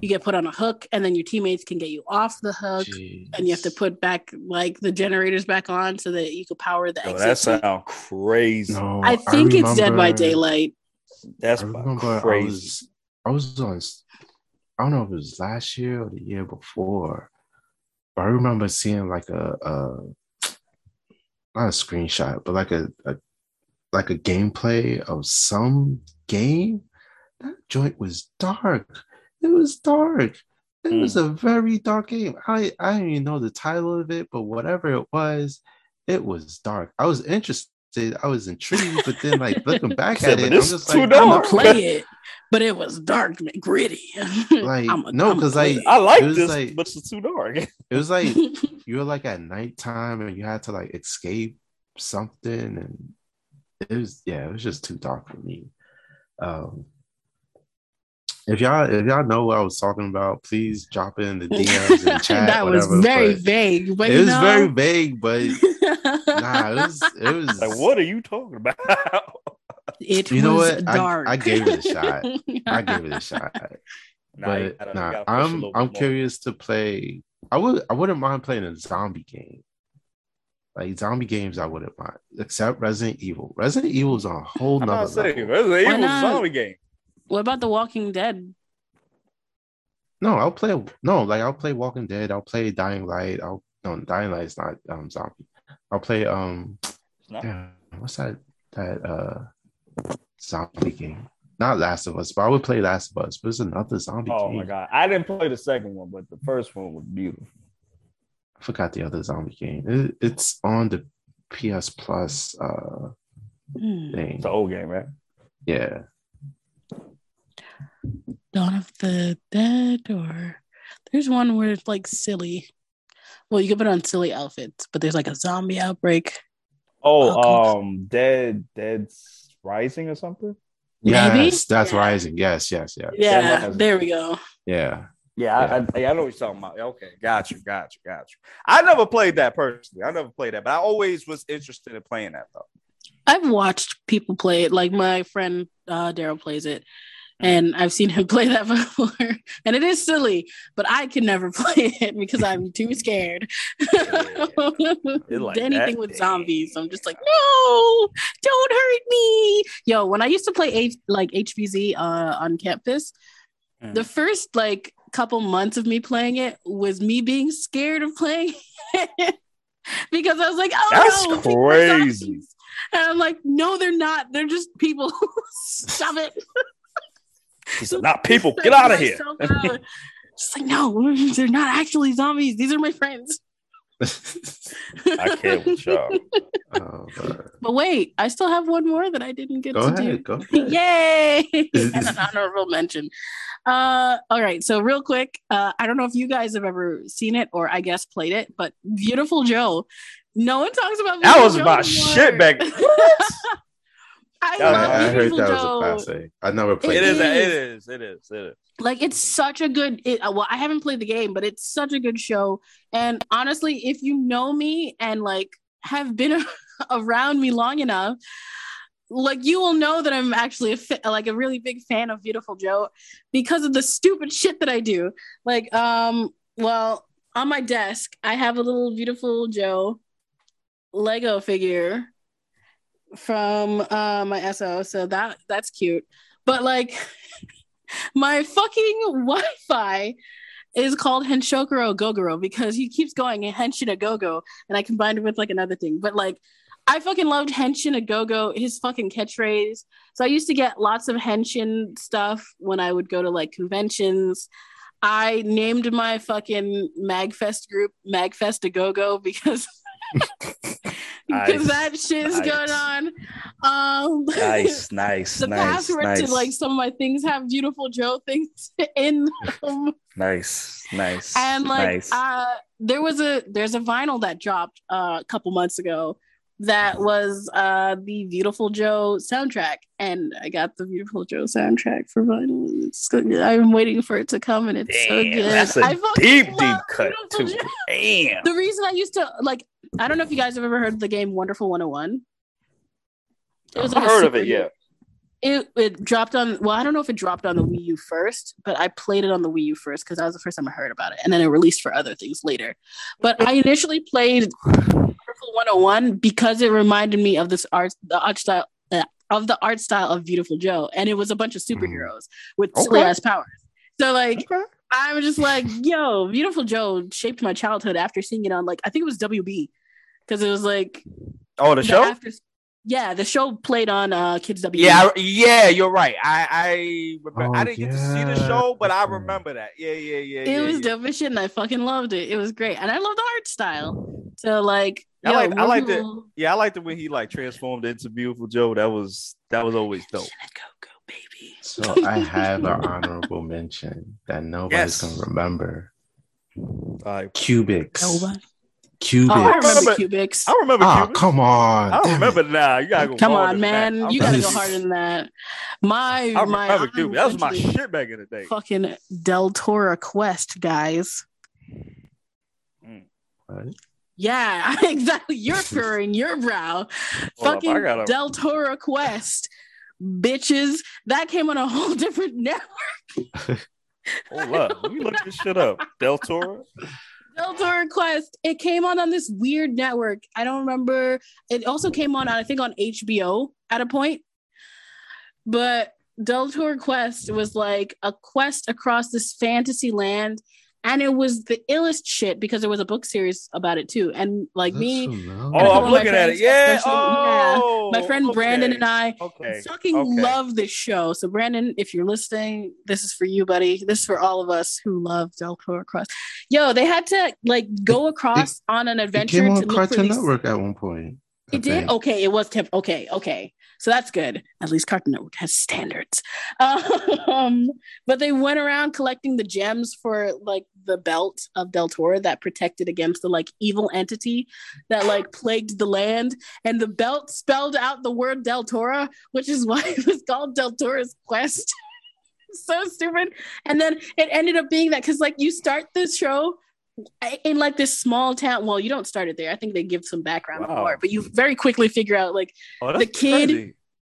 you get put on a hook, and then your teammates can get you off the hook. And you have to put back like the generators back on so that you could power the Yo, exit. that sounds crazy. No, I think it's Dead by Daylight. That's I about remember I crazy. was I was on I don't know if it was last year or the year before, but I remember seeing like a, a not a screenshot, but like a, a like a gameplay of some game. That joint was dark. It was dark. It was a very dark game. I I don't even know the title of it, but whatever it was, it was dark. I was interested I was intrigued, but then like looking [LAUGHS] back at it, I'm just too like, dark. I'm I'ma play it, but it was dark and gritty. [LAUGHS] Like, I'ma- no, I'ma 'cause, play like, I like It was this, like- but it's too dark. It was like [LAUGHS] you were like at nighttime and you had to like escape something, and it was yeah, it was just too dark for me. Um, if y'all if y'all know what I was talking about, please drop it in the DMs and [LAUGHS] chat. that was very but vague, but It was know, very vague, but [LAUGHS] nah, it was it was Like, what are you talking about? it You know was what? I- dark. I gave it a shot. [LAUGHS] I gave it a shot. Nah, but nah, gotta push a I'm I'm bit more. curious to play. I would I wouldn't mind playing a zombie game. Like zombie games, I wouldn't mind, except Resident Evil. Resident Evil is on a whole I'm nother not saying level. Resident Why Evil's a not? zombie game. What about The Walking Dead? No, I'll play. No, like I'll play Walking Dead. I'll play Dying Light. I'll no Dying Light is not um zombie. I'll play um. Damn, what's that? That uh zombie game. Not Last of Us, but I would play Last of Us. But it's another zombie Oh game. my god, I didn't play the second one, but the first one was beautiful. I forgot the other zombie game. It, it's on the PS Plus uh Hmm. thing. It's an old game, right? Yeah. Dawn of the Dead, or there's one where it's like silly. Well, you can put on silly outfits, but there's like a zombie outbreak. Oh, Oh, um, Dead, Dead's Rising or something. Maybe? That's Yeah. rising. Yes, yes, yes. Yeah, has- there we go. Yeah. Yeah, I, I, I know what you're talking about. Okay, got you, got you, got you. I never played that personally. I never played that, but I always was interested in playing that though. I've watched people play it. Like my friend uh, Daryl plays it, and I've seen him [LAUGHS] play that before. and it is silly, but I can never [LAUGHS] play it because I'm too scared. Like [LAUGHS] Anything with zombies, I'm just like, no, don't hurt me. Yo, when I used to play H- like HvZ uh, on campus, Mhm. the first like couple months of me playing it was me being scared of playing it because I was like, oh, That's no, crazy. And I'm like, no, they're not. They're just people. Stop it. He said, "Not people, get out of here." So loud. Just like, no, [LAUGHS] they're not actually zombies. These are my friends. [LAUGHS] I can't with y'all. [LAUGHS] Oh, but- But wait, I still have one more that I didn't get go to ahead. do. Go ahead. Yay! and an honorable mention. Uh, all right, so real quick, uh, I don't know if you guys have ever seen it or I guess played it, but Viewtiful Joe. No one talks about That Beautiful was Joe my anymore. shit back. I Yeah, love I, I heard Beautiful that Joe. was a classic. I never played It It is, it. a, it is. is, it is, it is. like it's such a good it, well i haven't played the game but it's such a good show and honestly if you know me and like have been [LAUGHS] around me long enough like you will know that i'm actually a fa- like a really big fan of viewtiful joe because of the stupid shit that i do like um well on my desk i have a little viewtiful joe lego figure from uh my so so that that's cute but like [LAUGHS] my fucking Wi-Fi is called Henshokuro Gogoro because he keeps going Henshin a Gogo, and I combined it with like another thing. But like, I fucking loved Henshin a Gogo, his fucking catchphrase. So I used to get lots of Henshin stuff when I would go to like conventions. I named my fucking Magfest group Magfest a Gogo because [LAUGHS] [LAUGHS] because that shit is Nice. going on. Um, Nice, [LAUGHS] nice, the nice, password nice, to like some of my things have viewtiful Joe things [LAUGHS] in them. nice, nice, and like nice. uh there was a there's a vinyl that dropped uh, a couple months ago that was uh the viewtiful joe soundtrack and i got the viewtiful joe soundtrack for vinyl it's good. i'm waiting for it to come and it's so good that's a I fucking deep, deep cut Beautiful too. Joe. Damn. the reason i used to like i don't know if you guys have ever heard of the game wonderful 101 it was like a heard of it, yeah. it it dropped on well i don't know if it dropped on the wii u first but i played it on the wii u first because that was the first time i heard about it and then it released for other things later but i initially played Wonderful 101 because it reminded me of this art the art style uh, of the art style of viewtiful joe and it was a bunch of superheroes with Okay. silly ass powers so like Okay. i was just like yo viewtiful joe shaped my childhood after seeing it on like i think it was wb because it was like Oh, the the show? after Yeah, the show played on uh Kids W. Yeah, I, yeah, you're right. I I remember, Oh, I didn't get to see the show, but I remember that. Yeah, yeah, yeah. it yeah, was yeah. dope as shit, and I fucking loved it. It was great, and I love the art style. So like, I like- I more liked it. Yeah, I liked it when he like transformed into Viewtiful Joe. That was that was always dope. Go go baby. So I have an [LAUGHS] honorable mention that nobody's Yes. gonna remember. Like, Cubix. Nobody. Cubix. Oh, I remember remember- Cubix. I remember. Ah, Cuban. come on. I don't remember it. now. You gotta go. Come harder on, than that. man. You gotta go remember- harder than that. My I my remember That was my honorable shit back in the day. fucking Deltora quest, guys. What? Yeah, [LAUGHS] exactly. You're [LAUGHS] furrowing your brow. Hold up, fucking gotta- Deltora quest, bitches. That came on a [LAUGHS] whole different network. Hold up. Let me look this shit up. Del Toro. Deltora Quest. It came on on this weird network. I don't remember. It also came on, I think, on HBO at a point. But Deltora Quest was like a quest across this fantasy land. And it was the illest shit because there was a book series about it too. And like me, That's so Oh, low. couple of I'm my looking at it. Yeah. especially- yeah. Oh, my friend oh, Brandon and I Okay. fucking okay. love this show. So Brandon, if you're listening, this is for you, buddy. This is for all of us who love Deltora Quest. Yo, they had to like go across on an It adventure came to on look for Cartoon these. Network at one point. I It did. think. Okay, it was kept. Okay, okay. So that's good. At least Cartoon Network has standards. [LAUGHS] Um, but they went around collecting the gems for like the belt of Deltora that protected against the like evil entity that like plagued the land. And the belt spelled out the word Deltora, which is [LAUGHS] why it was called Deltora's Quest. [LAUGHS] so stupid. And then it ended up being that because like you start this show in like this small town. Well, you don't start it there. I think they give some background Wow. before, but you very quickly figure out like Oh, the kid crazy.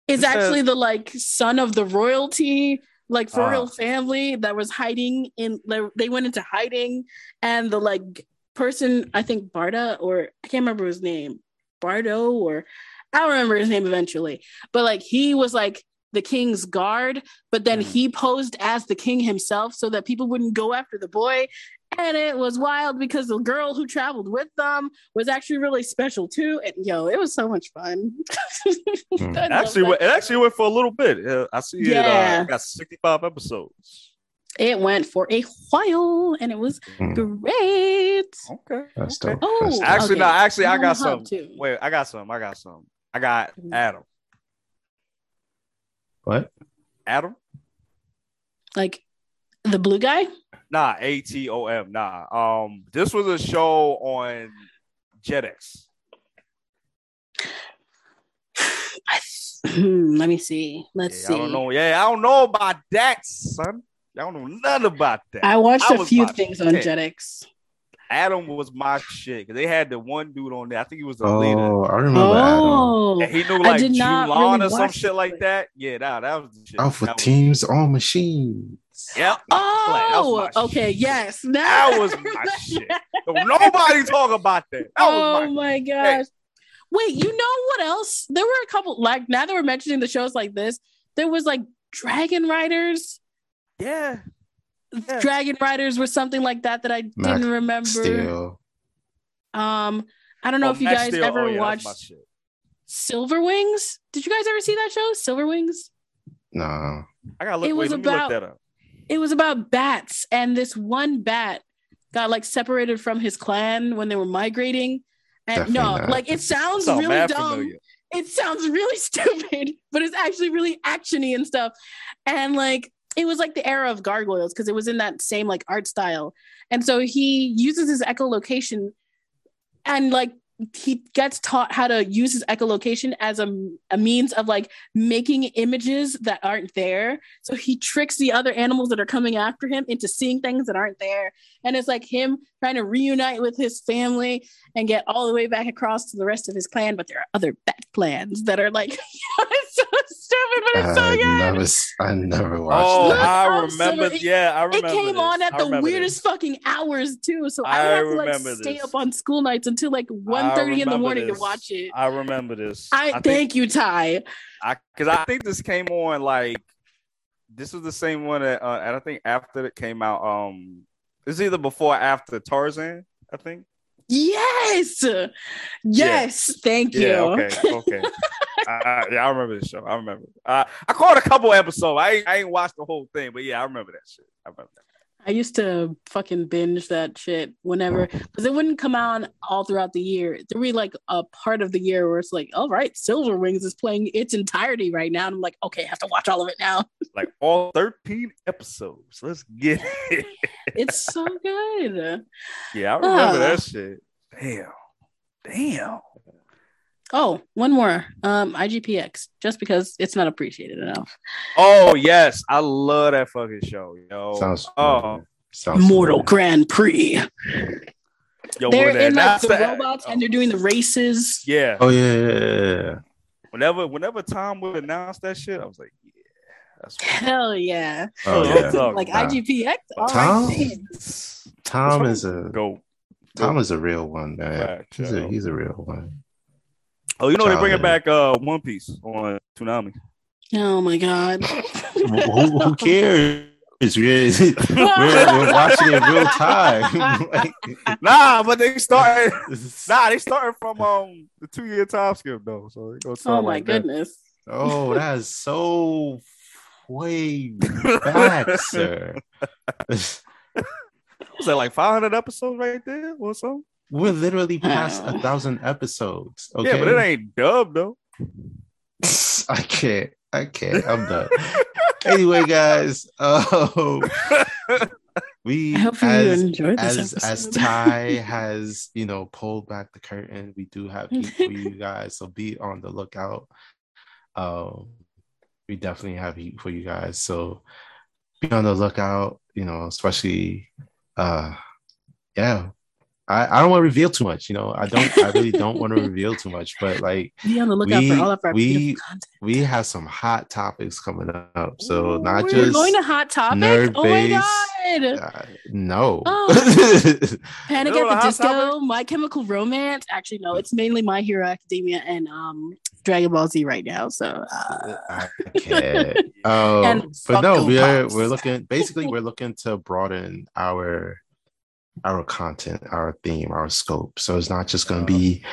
is actually the like son of the royalty like Ah. royal family that was hiding in they, they went into hiding and the like person i think barda or i can't remember his name bardo or i don't remember his name eventually but like he was like the king's guard but then Mhm. he posed as the king himself so that people wouldn't go after the boy and it was wild because the girl who traveled with them was actually really special too and yo it was so much fun [LAUGHS] Hmm. Actually, went, it actually went for a little bit. Uh, I see it. Yeah. Uh, got 65 episodes. It went for a while and it was Hmm. great. Okay. That's okay. dope. Oh, That's dope. Actually, Okay. no. Actually, I got on the hub, some. too. Wait, I got some. I got some. I got Mhm. Adam. What? Adam? Like the blue guy. Nah, A T O M. Nah. Um, this was a show on Jetix. [SIGHS] Hmm, let me see. Let's Yeah, see. I don't know. Yeah, I don't know about that, son. I don't know nothing about that. I watched I a few things on say. Jetix. Adam was my shit because they had the one dude on there. I think he was the leader. Oh, I remember Adam. Oh, And he knew like did not Julon really or some watch shit it, like that. Yeah, that, that was the shit. Alpha that was, Teams on Machines. Yep. oh, my okay, shit. yes. Now [LAUGHS] That was my remember. shit. Nobody talk about that. That oh my my gosh. Wait, you know what else? There were a couple like now that we're mentioning the shows like this, there was like Dragon Riders. yeah. Yeah. Dragon Riders were something like that that I Max didn't remember. Steel. Um, I don't know Oh, if you Max guys Steel. ever Oh, yeah, watched. Silver Wings. Did you guys ever see that show, Silver Wings? No. I gotta look. It wait, was let me look about- that up. It was about bats, and this one bat got like separated from his clan when they were migrating. And Definitely no, not. like it sounds Sound really dumb. familiar. It sounds really [LAUGHS] stupid, but it's actually really actiony and stuff. And like it was like the era of gargoyles because it was in that same like art style. And so he uses his echolocation and like he gets taught how to use his echolocation as a, a means of like making images that aren't there. So he tricks the other animals that are coming after him into seeing things that aren't there. And it's like him trying to reunite with his family and get all the way back across to the rest of his clan. But there are other bat clans that are like, [LAUGHS] stupid, but it's so I good. never, s- I never watched Oh, that. I remember. It- yeah, I remember. It came this. on at the weirdest this. fucking hours too, so I, I would have to like remember stay this. up on school nights until like 1.30 in the remember morning to watch it. I remember this. I, think- thank you, Ty. I because I think this came on like this was the same one that uh, and I think after it came out. Um, it's either before or after Tarzan. I think Yes, yes. Thank you. Yeah, okay, okay. [LAUGHS] uh, yeah, I remember the show. I remember. Uh, I caught a couple episodes. I ain't, I ain't watched the whole thing, but yeah, I remember that shit. I remember that. I used to fucking binge that shit whenever because it wouldn't come out all throughout the year. There would be like a part of the year where it's like, all right, Silver Wings is playing its entirety right now. And I'm like, okay, I have to watch all of it now. [LAUGHS] Like all 13 episodes. Let's get it. It's [LAUGHS] so good. yeah, I remember Ah. that shit. Damn. Damn. Oh, one more. Um, IGPX, just because it's not appreciated enough. Oh, yes. I love that fucking show, yo. Sounds oh, familiar. Sounds Mortal familiar. Grand Prix. yo, they're in like the that- robots and they're doing the races. Yeah. Oh yeah, yeah, yeah, yeah. Whenever whenever Tom would announce that shit, I was like, yeah, that's Hell yeah. Oh, yeah. Like about. IGPX. All right, Tom? man. Tom is a Go. Tom is a real one, man. Fact, He's a he's a real one. Oh, you know they're bringing back uh One Piece on Toonami. Oh my god. who, who- who cares? We're, we're, we're [LAUGHS] watching it real time. Like, [LAUGHS] Nah, but they started. [LAUGHS] Nah, they started from um the two year time skip though. So they gonna Oh my like that. goodness. oh, that is so way back, sir. Was that like five hundred episodes right there or something? We're literally [LAUGHS] past a thousand episodes. Okay, Yeah, but it ain't dubbed though. [LAUGHS] I can't. I can't. I'm done. anyway, guys, uh, [LAUGHS] we I hope as as as. Ty has you know pulled back the curtain, we do have heat for you guys, so be on the lookout. Um, we definitely have heat for you guys, so be on the lookout. You know, especially, uh, yeah. I, I don't want to reveal too much, you know. I don't. I really don't want to reveal too much, but like Be on the lookout we- for all of our we- content. we have some hot topics coming up. So Ooh, not we're just going to hot topics. nerd Oh my god! uh, no. [LAUGHS] Panic You know at the the hot Disco, My Chemical Romance. Actually, no, it's mainly My Hero Academia and um Dragon Ball Z right now. So uh, I can't. [LAUGHS] Um, but no, we're we're looking basically we're looking to broaden our our content, our theme, our scope. So it's not just gonna be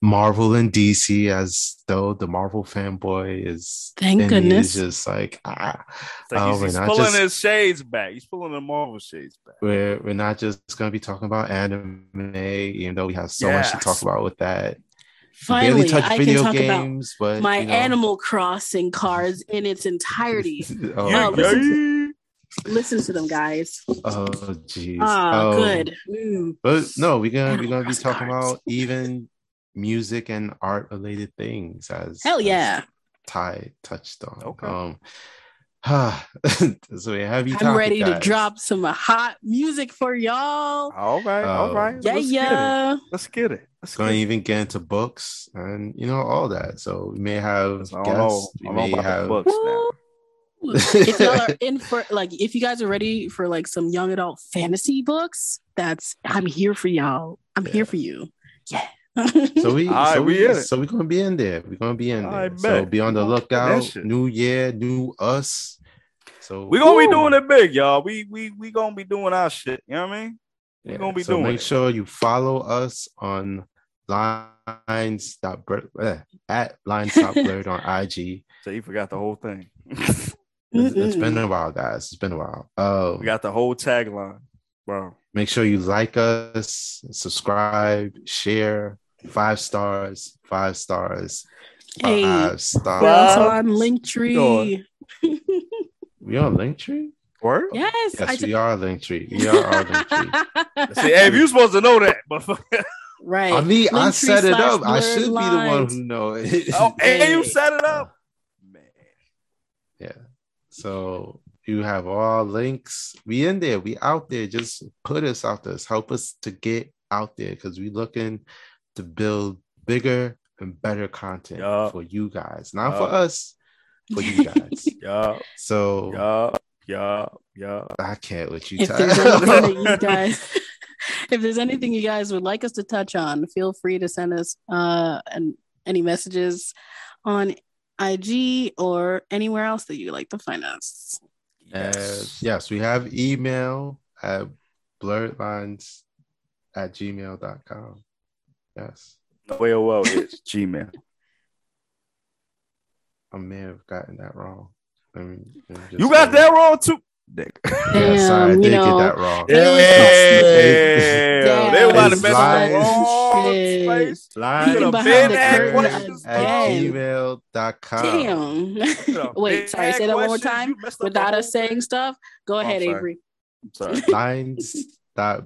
Marvel and DC as though the Marvel fanboy is Thank in me is goodness. just like ah like Oh, he's, we're he's not pulling just- his shades back. He's pulling the Marvel shades back. we're we're not just gonna be talking about anime, even though we have so much to talk about with that. Finally, touch I can video talk about but my you know. Animal Crossing cards in its [LAUGHS] entirety. oh, Yeah, listen to them, guys. oh, jeez. Ah, Oh, good. Mm. But no, we're gonna we're gonna be talking cards. about even music and art related things as Hell as yeah. Ty touched on. Okay. Um [SIGHS] so we have you I'm ready to drop some hot music for y'all. All right, all Oh. Yeah, Let's Get it. yeah. Let's get it. Let's Going get to it. even get into books and you know all that. So we may have I know. guests. We may have books now. Woo. if y'all are [LAUGHS] in for like if you guys are ready for like some young adult fantasy books, that's I'm here for y'all. I'm Yeah. here for you. Yeah. So we, [LAUGHS] All right, so we we, in so we're gonna be in there. We're gonna be in I there. So bet. be on the We gonna get that lookout. New year, new us. So we're gonna be doing it big, y'all. We we we gonna be doing our shit. You know what I mean? we gonna be so doing make it. sure you follow us on lines dot blur- eh, at lines dot blurred on [LAUGHS] IG. So you forgot the whole thing. It's, it's been a while, guys. It's been a while. Um, we got the whole tagline, bro. make sure you like us, subscribe, share, five stars, five stars, Hey, five we're stars. also Five on Linktree. [LAUGHS] We on Linktree? Word. yes, I Yes, t- we are Linktree. We are on Linktree. [LAUGHS] See, hey, if you supposed to know that, but right. I mean, I set it up. I blurred should be the one who know it. oh, and you [LAUGHS] set it up, man. yeah. So you have all links. We in there. We out there. Just put us out there. Help us to get out there because we're looking to build bigger and better content Yup. for you guys. Not for us, for you guys. [LAUGHS] Yeah, so yeah, yeah, yeah. I can't let you if tell. there's anything you [LAUGHS] guys if there's anything you guys would like us to touch on feel free to send us uh and any messages on ig or anywhere else that you like to find us And yes, we have email at blurred lines at gmail.com. Yes. AOL is [LAUGHS] Gmail. I may have gotten that wrong. Let me, let me You got say- that wrong too. Dick. [LAUGHS] Yeah, sorry, I did you get that wrong. It was Damn. Damn. They about to It's mess up lies. the wrong Shit. space. Live Peeking have behind the been at curtain questions, at gmail.com. Damn. [LAUGHS] Wait, sorry. Say that one more time without us saying stuff. Go Oh, ahead, sorry. Avery. Sorry. [LAUGHS] Lines dot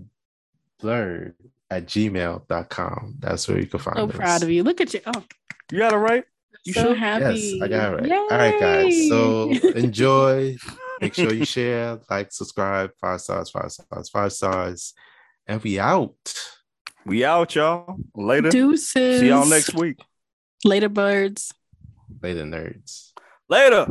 blurred at gmail.com. That's where you can find So us. proud of you. Look at you. Oh, You got it right. You so sure? happy. Yes, I got it right. All right, guys. So enjoy. Make sure you share, like, subscribe, five stars, five stars, five stars. And we out. We out, y'all. Later. Deuces. See y'all next week. Later, birds. Later, nerds. Later.